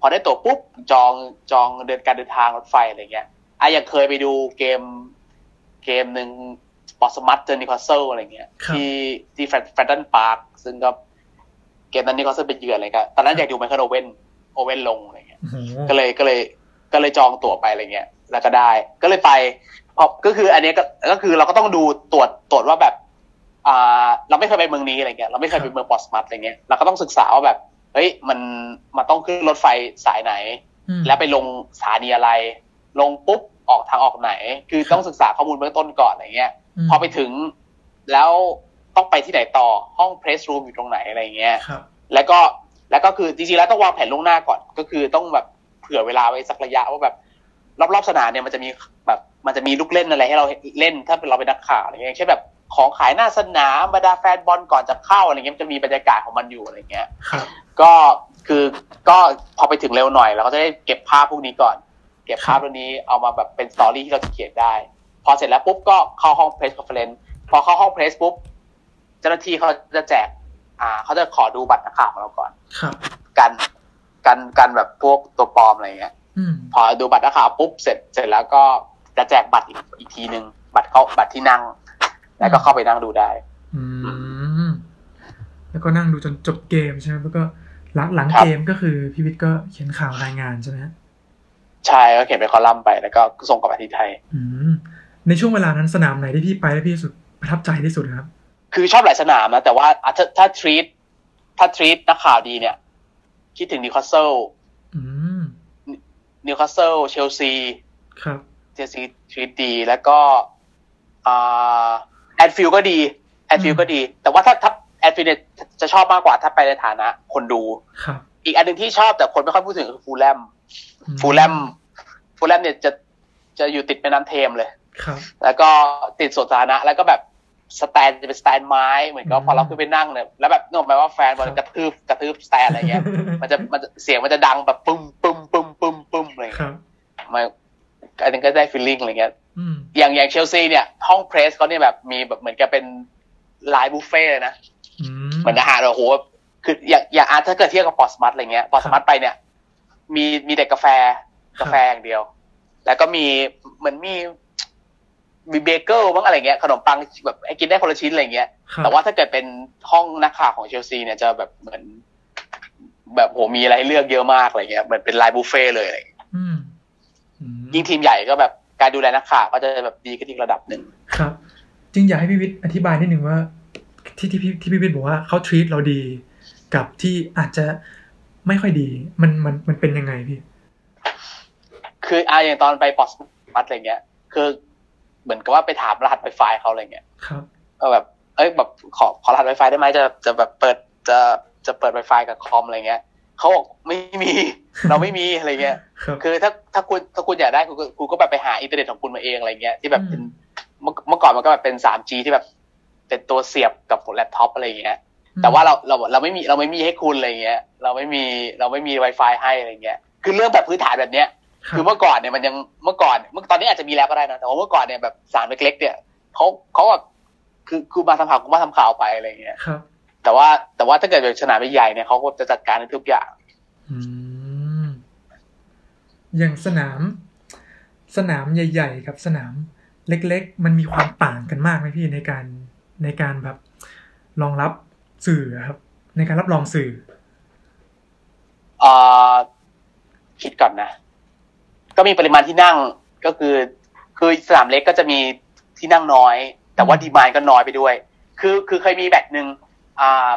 พอได้ตั๋วปุ๊บจองจองเดินการเดินทางรถไฟอะไรเงี้ยอะอย่างเคยไปดูเกมเกมหนึ่งพอร์ตสมัธเจอนิวคาสเซิลอะไรเงี้ยครับที่ที่แฟรตตันพาร์คซึ่งก็เกมนั้นนิวคาสเซิลเป็นเยือนอะไรก็ตอนนั้นอยากดูไมเคิลโอเว่นโอเว่นลงอะไรเงี้ยโอ้โหก็เลยก็เลยก็เลยจองตั๋วไปอะไรเงี้ย แล้วก็ได้ ก็เลยไป พอก็คือ อันเนี้ยก็ก็คือเราก็ต้องดูตรวจตรวจว่าแบบอ่าเราไม่เคยไปเมืองนี้อะไรเงี้ยเราไม่เคยไปเมืองพอร์ตสมัธอะไรเงี้ยเราก็ต้องศึกษาว่าแบบเฮ้ยมันมันต้องขึ้นรถไฟสายไหนอืมแล้วไปลงสถานีอะไร ลงปุ๊บออกทางออกไหน คือต้องศึกษาข้อมูลเบื้องต้นก่อนอะไรเงี้ยมพอไปถึงแล้วต้องไปที่ไหนต่อห้องเพรสรูมอยู่ตรงไหนอะไรเงี้ยครับแล้วก็แล้วก็คือจริงๆแล้วต้องวางแผนล่วงหน้าก่อน ก็คือต้องแบบเผื่อเวลาไว้สักระยะว่าแบบ รอบๆสนามเนี่ยมันจะมีแบบมันจะมีลูกเล่นอะไรให้เราเล่นถ้าเป็นเราเป็นนักข่าวอะไรเงี้ยอย่างเช่นแบบของขายหน้าสนามบรรดาแฟนบอลก่อนจะเข้าอะไรเงี้ยมันจะมีบรรยากาศของมันอยู่อะไรเงี้ยครับก็คือก็พอไปถึงเร็วหน่อยเราก็จะได้เก็บภาพพวกนี้ก่อน เก็บภาพพวกนี้เอามาแบบเป็น story ที่เราจะเขียนได้ พอเสร็จแล้วปุ๊บก็เข้าห้อง press conference พอเข้าห้อง press ปุ๊บเจ้าหน้าที่เขาจะแจก อ่าเขาจะขอดูบัตรนักข่าวของเราก่อน ครับ กันกันกันแบบพวกตัวปลอมอะไรเงี้ยอืม พอดูบัตรนักข่าวปุ๊บเสร็จเสร็จแล้วก็จะแจกบัตรอีกอีกทีหนึ่งบัตรเขาบัตรที่นั่ง แล้วก็เข้าไปนั่งดูได้ อืมแล้วก็นั่งดูจนจบเกมใช่ไหมแล้วก็หลังหลังครับเกมก็คือพี่วิทย์ก็เขียนข่าวรายงานใช่ไหมฮะใช่ก็เขียนเป็นคอลัมน์ไปแล้วก็ส่งกลับมาที่ไทย อืมในช่วงเวลานั้นสนามไหนที่พี่ไปแล้วพี่รู้สึกประทับใจที่สุดครับ คือชอบหลายสนามนะแต่ว่าอะถ้าถ้า treat ถ้า treat นักข่าวดีเนี่ย คิดถึงนิวคาสเซิลอืม นิวคาสเซิลเชลซีครับเชลซีtreat ดี แล้วก็อ่าแอนฟิลด์ก็ดีแอนฟิลด์ก็ดี แต่ว่าถ้าถ้าแอนฟิลด์เนี่ยจะชอบมากกว่าถ้าไปในฐานะ คนดูครับอีกอันหนึ่งที่ชอบแต่คนไม่ค่อยพูดถึงคือฟูแล่มอืมฟูแล่มฟูแล่มเนี่ยจะจะอยู่ติดแม่น้ำเทมส์เลย ครับ แล้วก็ติดสวนสาธารณะแล้วก็แบบ stand จะเป็น stand ไม้เหมือนกับอืมพอเราขึ้นไปนั่งเนี่ยแล้วแบบนึกออกไหมว่าแฟนบอลกระทืบกระทืบ stand อะไรเงี้ย มันจะมันจะเสียงมันจะดังแบบปึ้มปึ้มปึ้มปึ้มปึ้มอะไรเงี้ยบมันอันนี้ก็ได้ feeling อะไรเงี้ยอืมอย่างอย่างเชลซีเนี่ย ห้อง press เขาเนี่ยแบบมีแบบเหมือนกับเป็นไลน์บุฟเฟ่ต์เลยนะอืมเหมือนอาหารแบบโอ้โหคืออย่างอย่างอาร์ตถ้าเกิดเทียบกับพอร์ตสมัธอะไรเงี้ยพอร์ตสมัธไปเนี่ย มีมีแต่กาแฟกาแฟอย่างเดียว แล้วก็มีเหมือนมี มีเบเกิลบ้างอะไรเงี้ยขนมปังแบบให้กินได้คนละชิ้นอะไรเงี้ยครับแต่ว่าถ้าเกิดเป็นห้องนักข่าวของเชลซีเนี่ยจะแบบเหมือน แบบโหมีอะไรให้เลือกเยอะมากอะไรเงี้ยเหมือนเป็นไลน์บุฟเฟ่ต์เลยอะไรเงี้ยอืมอืมยิ่งทีมใหญ่ก็แบบการดูแลนักข่าวก็จะแบบดีขึ้นอีกระดับหนึ่งครับจริงอยากให้พี่วิทย์อธิบายนิดหนึ่งว่า ที่ที่พี่ที่พี่วิทย์บอกว่าเขาทรีตเราดี กับที่อาจจะไม่ค่อยดี มันมันมันเป็นยังไงพี่ คืออ่าอย่างตอนไปปอร์สมัตอะไรเงี้ย คือ เหมือนกับว่าไปถามรหัสไวไฟเขาอะไรเงี้ยครับก็แบบ เอ้ยแบบขอขอรหัส Wi-Fi ได้ไหมจะจะแบบเปิดจะจะเปิด Wi-Fi กับคอมอะไรเงี้ยเขาบอกไม่มี เราไม่มีอะไรเงี้ยครับคือถ้าถ้าคุณถ้าคุณอยากได้คุณก็คุณก็แบบไปหาอินเทอร์เน็ตของคุณมาเองอะไรเงี้ยที่แบบเป็นอืมเมื่อเมื่อก่อนมันก็แบบเป็น 3G ที่แบบเป็นตัวเสียบกับแล็ปท็อปอะไรเงี้ย แต่ว่าเราเราเราไม่มีเราไม่มีให้คุณอะไรเงี้ย เราไม่มีเราไม่มี Wi-Fi ให้อะไรเงี้ย คือเรื่องแบบพื้นฐานแบบเนี้ยรับ คือเมื่อก่อนเนี่ยมันยังเมื่อก่อนเมื่อตอนนี้อาจจะมีแล้วก็ได้นะแต่ว่าเมื่อก่อนเนี่ยแบบสารเล็กๆเนี่ยเขาเขาแบบคือคือมาทำข่าวกูมาทำข่าวไปอะไรเงี้ยครับ แต่ว่าแต่ว่าถ้าเกิดเป็นสนามใหญ่ๆเนี่ยเขาก็จะจัดการในทุกอย่างอืมอย่างสนาม สนามใหญ่ๆกับสนามเล็ก ๆ มันมีความต่างกันมากไหมพี่ในการในการแบบรองรับสื่อครับ ในการรับรองสื่อเอ่อคิดก่อนนะ ก็มีปริมาณที่นั่งก็คือ คือสนามเล็กก็จะมีที่นั่งน้อย แต่ว่า demand ก็น้อยไปด้วย คือคือเคยมีแบตหนึ่งอ่า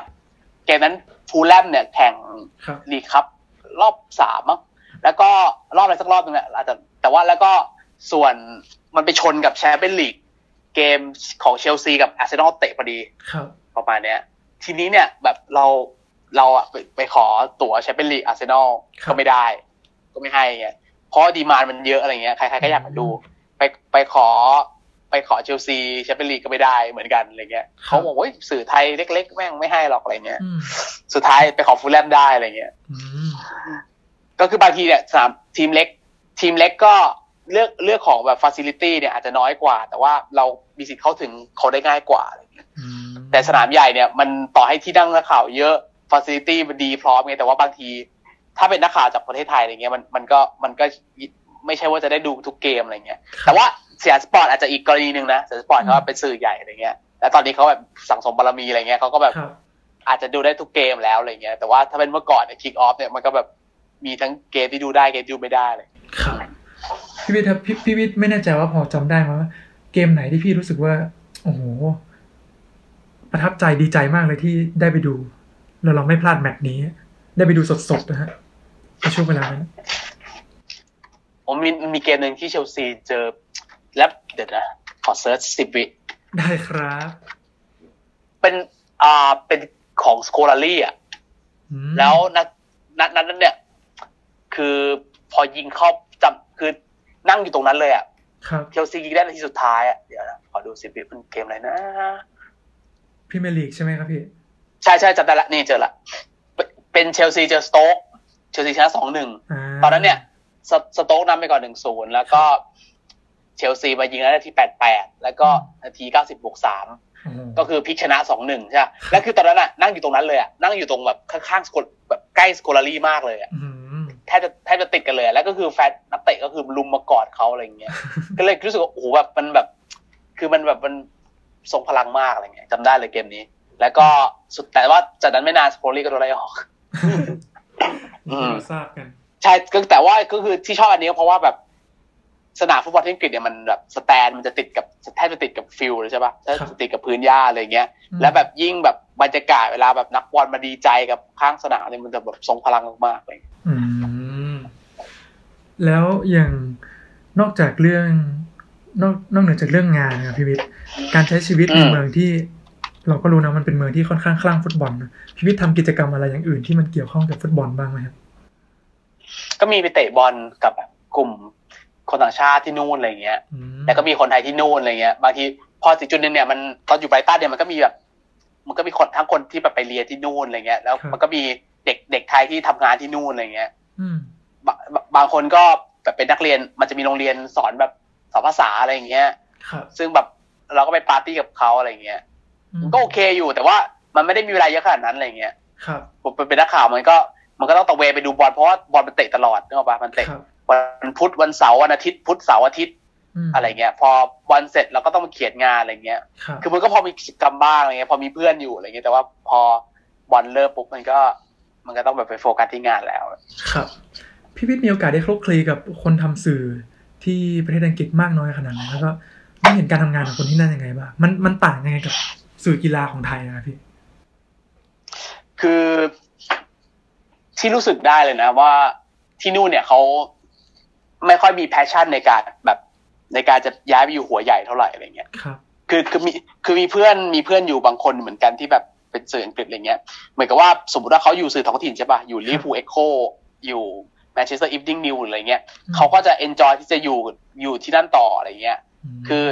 เกมนั้นฟูแล่มเนี่ยแข่งครับลีกคัพรอบสามมั้งแล้วก็รอบอะไรสักรอบนึงแหละอาจจะแต่ว่าแล้วก็ส่วนมันไปชนกับแชมเปี้ยนลีกเกมของเชลซีกับอาร์เซนอลเตะพอดีครับประมาณเนี้ย ทีนี้เนี่ยแบบเราเราอะไปไปขอตั๋วแชมเปี้ยนลีกอาร์เซนอลครับก็ไม่ได้ ก็ไม่ให้เงี้ย เพราะ demand มันเยอะอะไรเงี้ยใครๆก็อยากมาดู ไปไปขอไปขอเชลซีแชมเปี้ยนลีกก็ไม่ได้เหมือนกันอะไรเงี้ยเขาบอกว่าสื่อไทยเล็ก ๆ แม่งไม่ให้หรอกอะไรเงี้ยอืมสุดท้ายไปขอฟูแล่มได้อะไรเงี้ยอืมก็คือบางทีเนี่ยสนามทีมเล็ก ทีมเล็กก็เลือกเลือกของแบบฟ a ซิลิตี้เนี่ยอาจจะน้อยกว่า แต่ว่าเรามีสิทธิ์เข้าถึงเขาได้ง่ายกว่าอะไรเงี้ยอืมแต่สนามใหญ่เนี่ยมันต่อให้ที่นั่งนักข่าวเยอะฟ a ซิลิตี้มันดีพร้อมไงแต่ว่าบางที ถ้าเป็นนักข่าวจากประเทศไทยอะไรเงี้ยมันมันก็มันก็ไม่ใช่ว่าจะได้ดูทุกเกมอะไรเงี้ย แต่ว่าสยามสปอร์ตอาจจะอีกกรณีหนึ่งนะสยามสปอร์ตเขาเป็นสื่อใหญ่อะไรเงี้ยแล้วตอนนี้เขาแบบสั่งสมบารมีอะไรเงี้ยเขาก็แบบครับอาจจะดูได้ทุกเกมแล้วอะไรเงี้ยแต่ว่าถ้าเป็นเมื่อก่อนเนี่ยคิกออฟเนี่ยมันก็แบบมีทั้งเกมที่ดูได้เกมที่ดูไม่ได้เลยครับพี่วิทย์ครับพี่พี่วิทย์ไม่แน่ใจว่าพอจำได้ไหมว่าเกมไหนที่พี่รู้สึกว่าโอ้โหประทับใจดีใจมากเลยที่ได้ไปดูแล้วเราไม่พลาดแมตช์นี้ ได้ไปดูสดๆนะฮะ ในช่วงเวลานั้นผมมีมีเกมหนึ่งที่เชลซีเจอแล้วเดี๋ยวนะขอ search สิบวิได้ครับ เป็นอ่าเป็นของสโคลารี่อะอืมแล้วนัดนัดนั้นเนี่ย คือพอยิงเข้าจำคือนั่งอยู่ตรงนั้นเลยอะครับเชลซียิงได้นาทีสุดท้ายอะเดี๋ยวนะขอดูสิบวิเป็นเกมอะไรนะพี่พรีเมียร์ลีกใช่ไหมครับพี่ ใช่ใช่จำได้ละนี่เจอละ เป็นเป็นเชลซีเจอสโต๊กเช ลซีชนะสองหนึ่งอ่าตอนนั้นเนี่ยสสโต๊กนำไปก่อนหนึ่งศูนย์แล้วก็เชลซีมายิงแล้วนาทีแปดแปดแล้วก็นาทีเก้าสิบบวกสามโอ้โหก็คือพลิกชนะสองหนึ่งใช่ไหมแล้วคือตอนนั้นน่ะนั่งอยู่ตรงนั้นเลยอะนั่งอยู่ตรงแบบข้างๆสโกลแบบใกล้สโคลารี่มากเลยอะอืมแทบจะแทบจะติดกันเลยอะแล้วก็คือแฟนนักเตะก็คือลุมมากอดเขาอะไรอย่างเงี้ยก็เลยรู้สึกว่าโอ้โหแบบมันแบบ คือมันแบบมันทรงพลังมากอะไรเงี้ยจำได้เลยเกมนี้ แล้วก็สุดแต่ว่าจากนั้นไม่นานสโคลารี่ก็โดนไล่ออกอืม เราทราบกันใช่ก็แต่ว่าก็คือที่ชอบอันนี้ก็เพราะว่าแบบสนามฟุตบอลที่อังกฤษเนี่ยมันแบบ stand มันจะติดกับแทบจะติดกับ field เลยใช่ปะแทบครับจะติดกับพื้นหญ้าอะไรเงี้ยอืมแล้วแบบยิ่งแบบบรรยากาศเวลาแบบนักบอลมาดีใจกับข้างสนามเนี่ยมันจะแบบทรงพลังมากๆเลยอืมแล้วอย่างนอกจากเรื่องนอกนอกเหนือจากเรื่องงานนะครับพี่วิทย์การใช้ชีวิตในอืมเมืองที่ เราก็รู้นะมันเป็นเมืองที่ค่อนข้างคลั่งฟุตบอลนะพี่วิทย์ทำกิจกรรมอะไรอย่างอื่นที่มันเกี่ยวข้องกับฟุตบอลบ้างไหมครับก็มีไปเตะบอลกับแบบกลุ่มคนต่างชาติที่นู่นอะไรเงี้ยอืมแล้วก็มีคนไทยที่นู่นอะไรเงี้ย บางทีพอถึงจุดหนึงเนี่ยมันตอนอยู่ไบรตันเนี่ยมันก็มีแบบ มันก็มีคนทั้งคนที่แบบไปเรียนที่นู่นอะไรเงี้ย แล้วมันก็มีเด็กเด็กไทยที่ทำงานที่นู่นอะไรเงี้ยอืมบางบางคนก็แบบเป็นนักเรียนมันจะมีโรงเรียนสอนแบบสอนภาษาอะไรอย่างเงี้ยครับซึ่งแบบเราก็ไปปาร์ตี้กับเขาอะไรเงี้ยอืม ก็โอเคอยู่แต่ว่ามันไม่ได้มีเวลาเยอะขนาดนั้นอะไรเงี้ยครับผมเป็นนักข่าวมันก็ มันก็ต้องตะเวนไปดูบอลเพราะว่าบอลมันเตะตลอดนึกออกปะมันเตะครับวันพุธวันเสาร์วันอาทิตย์พุธเสาร์อาทิตย์มอะไรเงี้ย พอบอลเสร็จเราก็ต้องมาเขียนงานอะไรเงี้ยครับคือมันก็พอมีกิจกรรมบ้างอะไรเงี้ย พอมีเพื่อนอยู่อะไรเงี้ยแต่ว่าพอบอลเริ่มปุ๊บมันก็ มันก็ต้องแบบไปโฟกัสที่งานแล้ว ครับ พี่วิทย์มีโอกาสได้คลุกคลีกับคนทำสื่อที่ประเทศอังกฤษมากน้อยขนาดไหนแล้วก็ได้เห็นการทำงานของคนที่นั่นยังไงบ้างมันมันต่างยังไงกับ สื่อกีฬาของไทยนะครับพี่ คือที่รู้สึกได้เลยนะว่าที่นู่นเนี่ยเขาไม่ค่อยมีแพชชั่นในการแบบในการจะย้ายไปอยู่หัวใหญ่เท่าไหร่อะไรเงี้ยครับคือคือมีคือมีเพื่อนมีเพื่อนอยู่บางคนเหมือนกันที่แบบเป็นสื่ออังกฤษอะไรเงี้ย เหมือนกับว่าสมมติว่าเขาอยู่สื่อท้องถิ่นใช่ป่ะอยู่ Liverpool Echo อยู่แมนเชสเตอร์อีฟ n ิงนิวอะไรเงี้ยอืมเขาก็จะ enjoy ที่จะอยู่อยู่ที่นั่นต่ออะไรเงี้ยมคือ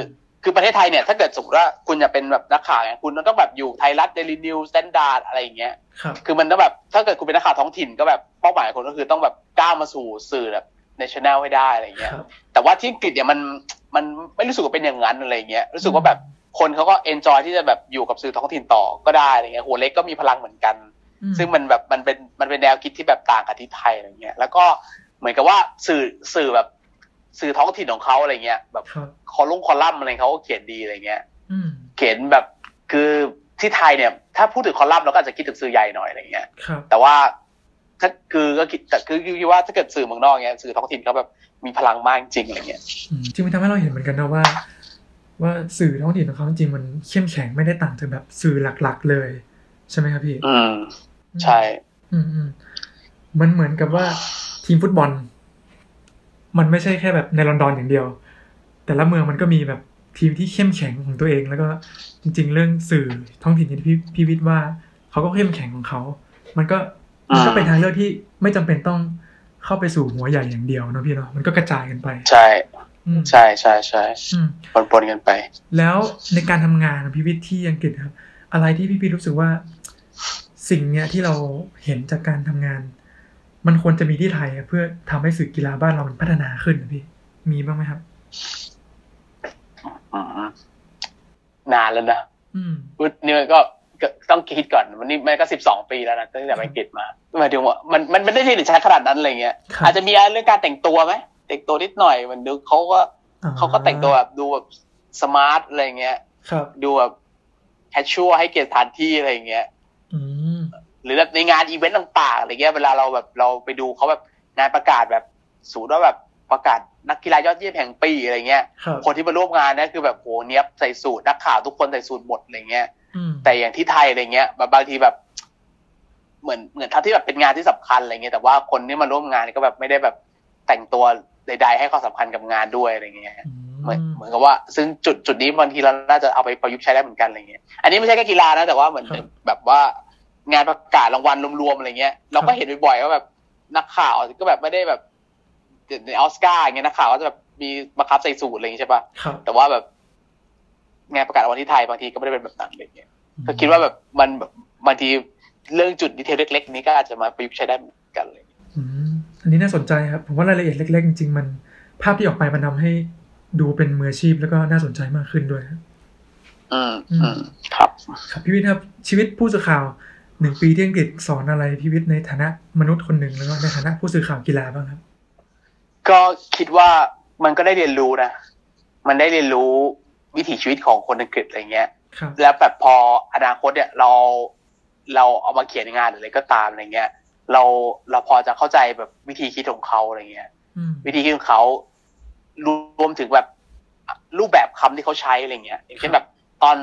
คือประเทศไทยเนี่ยถ้าเกิดสมมติว่าคุณจะเป็นแบบนักข่าวเนี่ยคุณต้องแบบอยู่ไทยรัฐเดลินิวส์สแตนดาร์ดอะไรอย่างเงี้ยครับคือมันต้องแบบถ้าเกิดคุณเป็นนักข่าวท้องถิ่นก็แบบเป้าหมายของคุณก็คือต้องแบบก้าวมาสู่สื่อแบบ national ให้ได้อะไรเงี้ยครับแต่ว่าที่อังกฤษเนี่ยมันมันไม่รู้สึกว่าเป็นอย่างนั้นอะไรเงี้ยรู้สึกว่าแบบคนเขาก็เอนจอยที่จะแบบอยู่กับสื่อท้องถิ่นต่อก็ได้อะไรเงี้ยหัวเล็กก็มีพลังเหมือนกันอืมซึ่งมันแบบมันเป็นมันเป็นแนวคิดที่แบบต่างกับที่ไทยอะไรเงี้ยแล้วก็เหมือนกับว่าสื่อสื่อแบบ สื่อท้องถิ่นของเขาอะไรเงี้ยแบบครับคอลุ่มคอลัมน์อะไรเขาก็เขียนดีอะไรเงี้ยอืมเขียนแบบคือที่ไทยเนี่ย ถ้าพูดถึงคอลัมน์เราก็อาจจะคิดถึงสื่อใหญ่หน่อยอะไรเงี้ยครับแต่ว่าถ้าคือก็คิดแต่คือคิดว่าถ้าเกิดสื่อเมืองนอกเงี้ยสื่อท้องถิ่นเขาแบบมีพลังมากจริงอะไรเงี้ยอืมจริงมันทำให้เราเห็นเหมือนกันนะว่า ว่าสื่อท้องถิ่นของเขาจริงๆมันเข้มแข็งไม่ได้ต่างจากแบบสื่อหลัก ๆ เลย ใช่ไหมครับพี่ อืมใช่ อืมอืมมันเหมือนกับว่าทีมฟุตบอล มันไม่ใช่แค่แบบในลอนดอนอย่างเดียว แต่ละเมืองมันก็มีแบบทีมที่เข้มแข็งของตัวเอง แล้วก็จริง ๆ เรื่องสื่อท้องถิ่นอย่างที่พี่พี่วิทย์ว่าเขาก็เข้มแข็งของเขา มันก็มันก็เป็นทางเลือกที่ไม่จำเป็นต้องเข้าไปสู่หัวใหญ่อย่างเดียวเนอะพี่เนาะมันก็กระจายกันไป ใช่อืมใช่ใช่ใช่อืมปนปนๆกันไป แล้วในการทำงานของพี่วิทย์ที่อังกฤษครับ อะไรที่พี่วิทย์รู้สึกว่า สิ่งเนี้ยที่เราเห็นจากการทำงาน มันควรจะมีที่ไทยอะเพื่อทำให้สื่อกีฬาบ้านเรามันพัฒนาขึ้นนะพี่ มีบ้างไหมครับอืมนานแล้วนะอืมพูดนี่มันก็ก็ต้องคิดก่อนวันนี้มันก็สิบสองปีแล้วนะตั้งแต่ไปอังกฤษมาหมายถึงว่ามันมันไม่ได้เรียนใช้ขนาดนั้นอะไรเงี้ยครับอาจจะมีเรื่องการแต่งตัวไหมแต่งตัวนิดหน่อยมันดูเขาก็อ่เขาก็แต่งตัวแบบดูแบบ smart อะไรเงี้ยครับดูแบบ casual ให้เกียรติสถานที่อะไรเงี้ยอืม หรือแบบในงานอีเวนต์ต่างๆอะไรเงี้ยเวลาเราแบบเราไปดูเขาแบบงานประกาศแบบสูตรว่าแบบประกาศนักกีฬายอดเยี่ยมแห่งปีอะไรเงี้ยครับคนที่มาร่วมงานเนี่ยคือแบบโหเนี้ยบใส่สูตรนักข่าวทุกคนใส่สูตรหมดอะไรเงี้ยอืมแต่อย่างที่ไทยอะไรเงี้ยแบบบางทีแบบ เหมือนเหมือนทั้งที่แบบเป็นงานที่สำคัญอะไรเงี้ยแต่ว่าคนที่มาร่วมงานก็แบบไม่ได้แบบแต่งตัวใด ๆ ให้ความสำคัญกับงานด้วยอะไรเงี้ยอืเหมือนมเหมือนกับว่า ซึ่งจุดจุดนี้บางทีเราน่าจะเอาไปประยุกต์ใช้ได้เหมือนกันอะไรเงี้ย อันนี้ไม่ใช่แค่กีฬานะแต่ว่าเหมือนครับแบบว่า งานประกาศรางวัลรวมๆอะไรเงี้ยเราก็เห็นบ่อยๆว่าแบบนักข่าวก็แบบไม่ได้แบบในออสการ์อย่างเงี้ยนักข่าวก็จะแบบมีบังคับใส่สูทอะไรอย่างเงี้ยใช่ปะครับแต่ว่าแบบ งานประกาศรางวัลที่ไทยบางทีก็ไม่ได้เป็นแบบนั้นอะไรเงี้ยก็คิดว่าแบบมันแบบบางทีเรื่องจุดดีเทลเล็ก ๆ นี้ก็อาจจะมาประยุกต์ใช้ได้เหมือนกันเลยอืมอันนี้น่าสนใจครับผมว่ารายละเอียดเล็ก ๆ จริงๆมันภาพที่ออกไปมันทำให้ดูเป็นมืออาชีพแล้วก็น่าสนใจมากขึ้นด้วยครับอืมอืมอืมครับ ครับพี่วิทย์ครับชีวิตผู้สื่อข่าว หนึ่งปีที่อังกฤษสอนอะไรพี่วิทย์ในฐานะมนุษย์คนหนึ่งแล้วก็ในฐานะผู้สื่อข่าวกีฬาบ้างครับ ก็คิดว่ามันก็ได้เรียนรู้นะ มันได้เรียนรู้วิถีชีวิตของคนอังกฤษอะไรเงี้ยครับแล้วแบบพออนาคตเนี่ยเราเราเอามาเขียนงานหรืออะไรก็ตามอะไรเงี้ย เราเราพอจะเข้าใจแบบวิธีคิดของเขาอะไรเงี้ยอืมวิธีคิดของเขารวมถึงแบบรูปแบบคำที่เขาใช้อะไรเงี้ยอย่างเช่นแบบตอน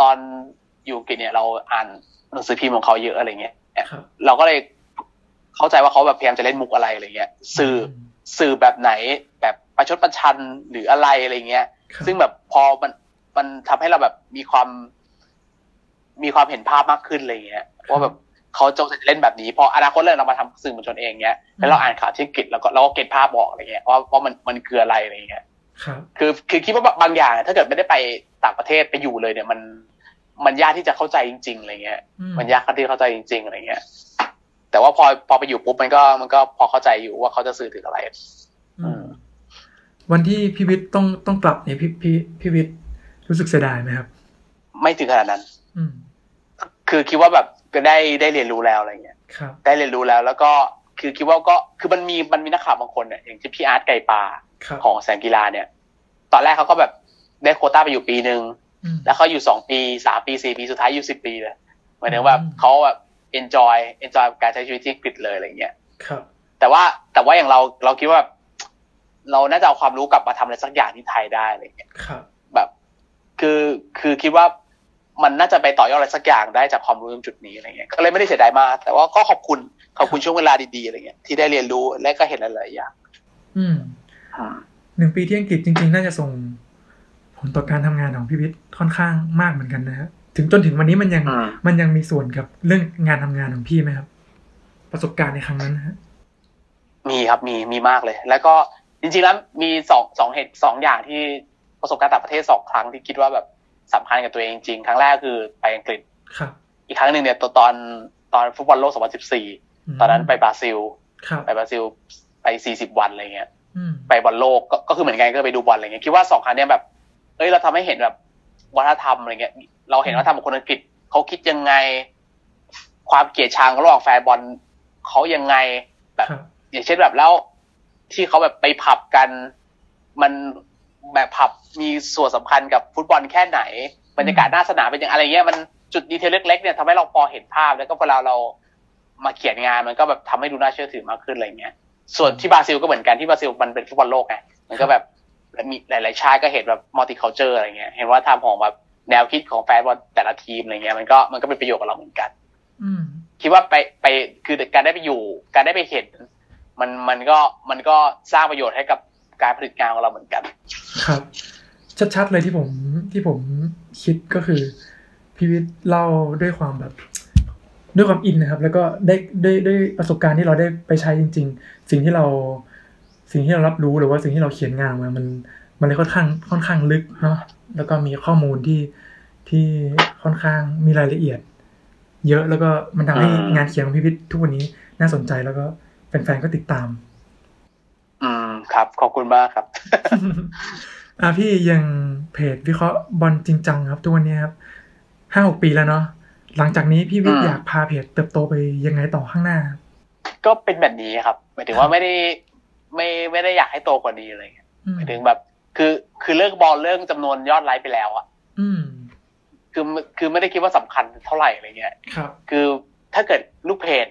ตอนอ ยู่อังกฤษเนี่ยเราอ่านหนังสือพิมพ์ของเขาเยอะอะไรเงี้ยครับเราก็เลยเข้าใจว่าเขาแบบพยายามจะเล่นมุกอะไรอะไรเงี้ย สื่อสื่อแบบไหนแบบประชดประชันหรืออะไรอะไรเงี้ยครับซึ่งแบบพอมันมันทำให้เราแบบมีความ มีความเห็นภาพมากขึ้นอะไรเงี้ยว่าแบบเขาจงจะเล่นแบบนี้พออนาคตเลยเรามาทำสื่อมวลชนเองเงี้ยแล้วเราอ่านข่าวที่อังกฤษแล้วก็เราก็เก็ตภาพบอกอะไรเงี้ยว่าว่ามันมันคืออะไรอะไรเงี้ยครับคือคือคิดว่าบางอย่าง ถ้าเกิดไม่ได้ไปต่างประเทศไปอยู่เลยเนี่ยมัน มันยากที่จะเข้าใจจริงๆอะไรเงี้ยอืมันยากที่เข้าใจจริง ๆอะไรเงี้ย แต่ว่าพอพอไปอยู่ปุ๊บมันก็มันก็พอเข้าใจอยู่ว่าเขาจะสื่อถึงอะไรอืมวันที่พี่วิทย์ต้องต้องกลับเนี่ยพี่พี่พี่วิทย์รู้สึกเสียดายไหมครับ ไม่ถึงขนาดนั้นอืมคือคิดว่าแบบก็ได้ได้เรียนรู้แล้วอะไรเงี้ยครับได้เรียนรู้แล้ว แล้วก็คือคิดว่าก็คือมันมีมันมีนักข่าวบางคนเนี่ยอย่างที่พี่อาร์ตไก่ปลาครับของแสงกีฬาเนี่ย ตอนแรกเขาก็แบบได้โควต้าไปอยู่ปีหนึ่งอืม แล้วเขาอยู่สองปีสามปีสี่ปีสุดท้ายอยู่สิบปีเลยหมายถึงว่าอืมเขาแบบ enjoy enjoy การใช้ชีวิตที่อังกฤษเลยอะไรเงี้ยครับ แต่ว่าแต่ว่าอย่างเราเราคิดว่า เราน่าจะเอาความรู้กลับมาทำอะไรสักอย่างที่ไทยได้อะไรเงี้ยครับ แบบคือคือคิดว่ามันน่าจะไปต่อยอดอะไรสักอย่างได้จากความรู้ตรงจุดนี้อะไรเงี้ยก็เลยไม่ได้เสียดายมากแต่ว่าก็ขอบคุณขอบคุณช่วงเวลาดีๆอะไรเงี้ยที่ได้เรียนรู้และก็เห็นหลายๆอย่างอืมหนึ่งปีที่อังกฤษจริง ๆ น่าจะส่งผลต่อการทำงานของพี่วิทย์ ค่อนข้างมากเหมือนกันนะฮะถึงจนถึงวันนี้มันยังอืมมันยังมีส่วนกับเรื่องงานทำงานของพี่ไหมครับ ประสบการณ์ในครั้งนั้นนะฮะมีครับมีมีมากเลย แล้วก็จริงๆแล้วมีสองสองเหตุสองอย่างที่ประสบการณ์ต่างประเทศสองครั้งที่คิดว่าแบบสำคัญกับตัวเองจริงๆครั้งแรกคือไปอังกฤษครับอีกครั้งหนึ่งเนี่ยตอนตอนตอนฟุตบอลโลก 2014มตอนนั้นไปบราซิลครับไปบราซิลไป 40 วันอะไรเงี้ยอืมไปบอลโลกก็ก็คือเหมือนกันก็ไปดูบอลอะไรเงี้ยคิดว่าสองครั้งเนี้ยแบบเอ้ยเราทำให้เห็นแบบ วัฒนธรรมอะไรเงี้ย เราเห็นวัฒนธรรมของคนอังกฤษเขาคิดยังไง ความเกลียดชังระหว่างแฟนบอลเขายังไงแบบครับอย่างเช่นแบบแล้ว ที่เขาแบบไปผับกัน มันแบบผับมีส่วนสำคัญกับฟุตบอลแค่ไหนบรรยากาศหน้าสนามเป็นยังอะไรเงี้ยมันจุด detail เล็กๆเนี่ยทำให้เราพอเห็นภาพแล้วก็เวลาเรามาเขียนงานมันก็แบบทำให้ดูน่าเชื่อถือมากขึ้นอะไรเงี้ย ส่วนที่บราซิลก็เหมือนกันที่บราซิลมันเป็นฟุตบอลโลกไงมันก็แบบ มีหลาย ๆ ชาติก็เห็นแบบ multiculture อะไรเงี้ย เห็นว่าทำของแบบแนวคิดของแฟนบอลแต่ละทีมอะไรเงี้ยมันก็มันก็เป็นประโยชน์กับเราเหมือนกันอืมคิดว่าไปไปคือการได้ไปอยู่ การได้ไปเห็น มันมันก็มันก็สร้างประโยชน์ให้กับการผลิตงานของเราเหมือนกัน ครับ ชัด ๆ เลยที่ผมที่ผมคิดก็คือพี่วิทย์เล่าด้วยความแบบด้วยความอินนะครับ แล้วก็ได้ได้ได้ประสบการณ์ที่เราได้ไปใช้จริง ๆ สิ่งที่เรา สิ่งที่เรารับรู้หรือว่าสิ่งที่เราเขียนงานมามันมันเลยค่อนข้างค่อนข้างลึกเนาะแล้วก็มีข้อมูลที่ที่ค่อนข้างมีรายละเอียด เยอะแล้วก็มันทำให้อืมงานเขียนของพี่วิทย์ทุกวันนี้น่าสนใจแล้วก็แฟนๆก็ติดตาม อืมครับ ขอบคุณมากครับ อะพี่ยังเพจวิเคราะห์บอลจริงจังครับทุกวันนี้ครับห้าหกปีแล้วเนาะหลังจากนี้พี่วิทย์อืมอยากพาเพจเติบโตไปยังไงต่อข้างหน้า ก็เป็นแบบนี้ครับหมายถึงว่าไม่ได้ ไม่ไม่ได้อยากให้โตกว่านี้อะไรเงี้ยอืมหมายถึงแบบ คือคือเลิกบอลเรื่องจำนวนยอดไลค์ไปแล้วอะอืมคือคือไม่ได้คิดว่าสำคัญเท่าไหร่อะไรเงี้ยครับ คือถ้าเกิดลูกเพจ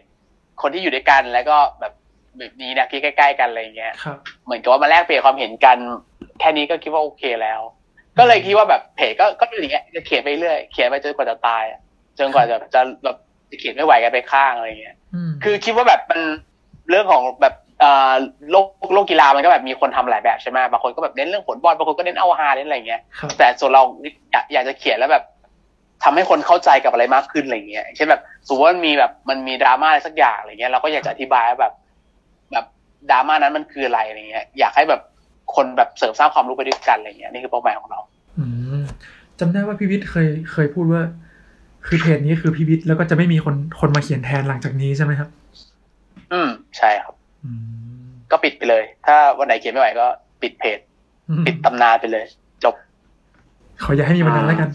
คนที่อยู่ด้วยกันแล้วก็แบบแบบนี้นะที่ใกล้ ๆ กันอะไรเงี้ยครับเหมือนกับว่ามาแลกเปลี่ยนความเห็นกัน แค่นี้ก็คิดว่าโอเคแล้ว ก็เลยคิดว่าแบบเพจก็ก็เป็นอย่างเงี้ยจะเขียนไปเรื่อยเขียนไปจนกว่าจะตายอะจนกว่าจะจะแบบจะเขียนไม่ไหวกันไปข้างอะไรเงี้ยอืมคือคิดว่าแบบมันเรื่องของแบบเอ่อ โลกโลกกีฬามันก็แบบมีคนทำหลายแบบใช่ไหมบางคนก็แบบเน้นเรื่องผลบอลบางคนก็เน้นเอาฮาเน้นอะไรเงี้ยครับแต่ส่วนเราอยากอยากจะเขียนแล้วแบบทำให้คนเข้าใจกับอะไรมากขึ้นอะไรเงี้ยเช่นแบบสมมติว่ามันมีแบบมันมีดราม่าอะไรสักอย่างอะไรเงี้ยเราก็อยากจะอธิบายว่าแบบ แบบดราม่านั้นมันคืออะไรอะไรเงี้ย อยากให้แบบคนแบบเสริมสร้างความรู้ไปด้วยกันอะไรเงี้ยนี่คือเป้าหมายของเรา อืมจำได้ว่าพี่วิทย์เคยเคยพูดว่า คือเพจนี้คือพี่วิทย์แล้วก็จะไม่มีคนคนมาเขียนแทนหลังจากนี้ใช่ไหมครับ อืมใช่ครับอืม ก็ปิดไปเลย ถ้าวันไหนเขียนไม่ไหวก็ปิดเพจ ปิดตำนานไปเลย จบ ขออย่าให้มีวันนั้นแล้วกัน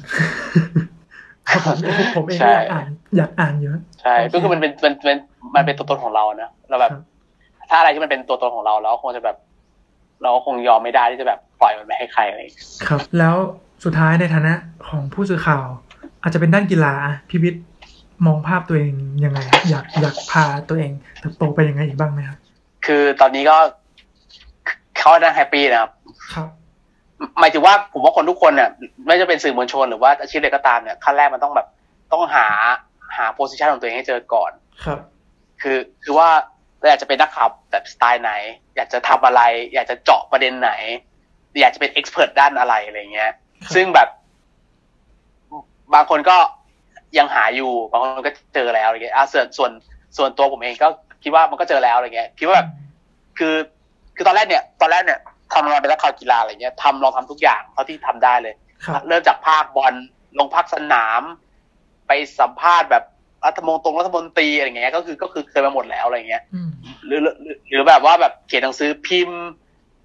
ผมผมผมเองใช่ก็อยากอ่านอยากอ่านเยอะใช่โอเคก็คือมันเป็นมันเป็นมันเป็นตัวตนของเรานะเราแบบครับถ้าอะไรที่มันเป็นตัวตนของเราเราก็คงจะแบบ เราก็คงยอมไม่ได้ที่จะแบบปล่อยมันไปให้ใครอะไรอย่างเงี้ยครับ แล้วสุดท้ายในฐานะของผู้สื่อข่าว อาจจะเป็นด้านกีฬาอะพี่วิทย์มองภาพตัวเองยังไงครับอยากอยากพาตัวเองเติบโตไปยังไงอีกบ้างไหมครับ คือตอนนี้ก็เขาน่า happy นะครับครับหมายถึงว่าผมว่าคนทุกคนเนี่ยไม่ว่าจะเป็นสื่อมวลชนหรือว่าอาชีพใดก็ตามเนี่ยขั้นแรกมันต้องแบบต้องหาหา position ของตัวเองให้เจอก่อน ครับ คือคือว่าเราอยากจะเป็นนักข่าวแบบสไตล์ไหน อยากจะทำอะไร อยากจะเจาะประเด็นไหน อยากจะเป็น expert ด้านอะไรอะไรเงี้ยครับซึ่งแบบ บางคนก็ยังหาอยู่ บางคนก็เจอแล้วอะไรเงี้ยอะส่วนส่วนส่วนตัวผมเองก็ คิดว่ามันก็เจอแล้วอะไรเงี้ยคิดว่าแบบคือคือตอนแรกเนี่ย ตอนแรกเนี่ยทำงานเป็นนักข่าวกีฬาอะไรเงี้ยทำลองทำทุกอย่างเท่าที่ทำได้เลยครับเริ่มจากภาคบอลลงภาคสนาม ไปสัมภาษณ์แบบรัฐมนตรงรัฐมนตรีอะไรเงี้ยก็คือก็คือเคยมาหมดแล้วอะไรเงี้ยอืมหรือหรือหรือแบบว่าแบบเขียนหนังสือพิมพ์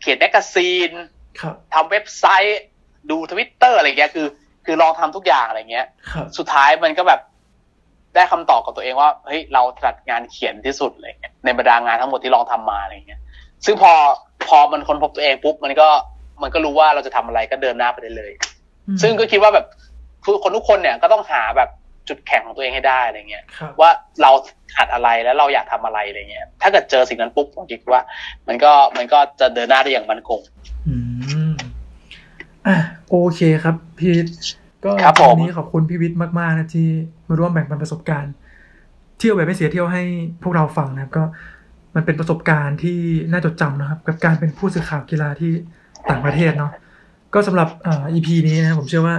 เขียนแมกกาซีนครับทำเว็บไซต์ดูทวิตเตอร์อะไรเงี้ยคือ คือลองทำทุกอย่างอะไรเงี้ยครับสุดท้ายมันก็แบบ ได้คำตอบกับตัวเองว่าเฮ้ยเราถนัดงานเขียนที่สุดเลยในบรรดางานทั้งหมดที่ลองทำมาอะไรเงี้ย ซึ่งพอพอมันค้นพบตัวเองปุ๊บมันก็มันก็รู้ว่าเราจะทำอะไรก็เดินหน้าไปได้เลยอืมซึ่งก็คิดว่าแบบคือคนทุกคนเนี่ยก็ต้องหาแบบจุดแข็งของตัวเองให้ได้อะไรเงี้ยครับว่าเราขาดอะไรแล้วเราอยากทำอะไรอะไรเงี้ย ถ้าเกิดเจอสิ่งนั้นปุ๊บผมคิดว่า มันก็มันก็จะเดินหน้าได้อย่างมั่นคง อืมอะโอเคครับพี่วิทย์ ก็ครับผมวันนี้ขอบคุณพี่วิทย์มาก ๆ นะที่มาร่วมแบ่งปันประสบการณ์ เที่ยวแบบไม่เสียเที่ยวให้พวกเราฟังนะครับ ก็มันเป็นประสบการณ์ที่น่าจดจำนะครับ กับการเป็นผู้สื่อข่าวกีฬาที่ต่างประเทศเนาะก็สำหรับอ่า EP นี้นะครับผมเชื่อว่า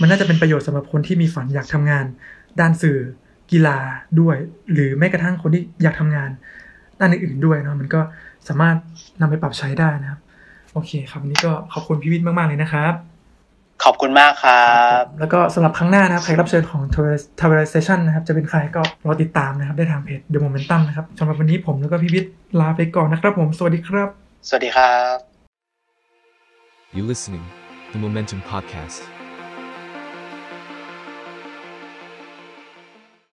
มันน่าจะเป็นประโยชน์สำหรับคนที่มีฝันอยากทำงาน ด้านสื่อกีฬาด้วย หรือแม้กระทั่งคนที่อยากทำงาน ด้านอื่นๆด้วยเนาะมันก็สามารถนำไปปรับใช้ได้นะครับ โอเคครับวันนี้ก็ขอบคุณพี่วิทย์มากๆเลยนะครับ ขอบคุณมากครับ แล้วก็สำหรับครั้งหน้านะครับแขกรับเชิญของ t r a v e l Station นะครับ จะเป็นใครก็รอติดตามนะครับ ได้ทางเพจ The Momentum นะครับสำหรับวันนี้ผมแล้วก็พี่วิทย์ลาไปก่อนนะครับผม สวัสดีครับ สวัสดีครับ You listening, the Momentum Podcast.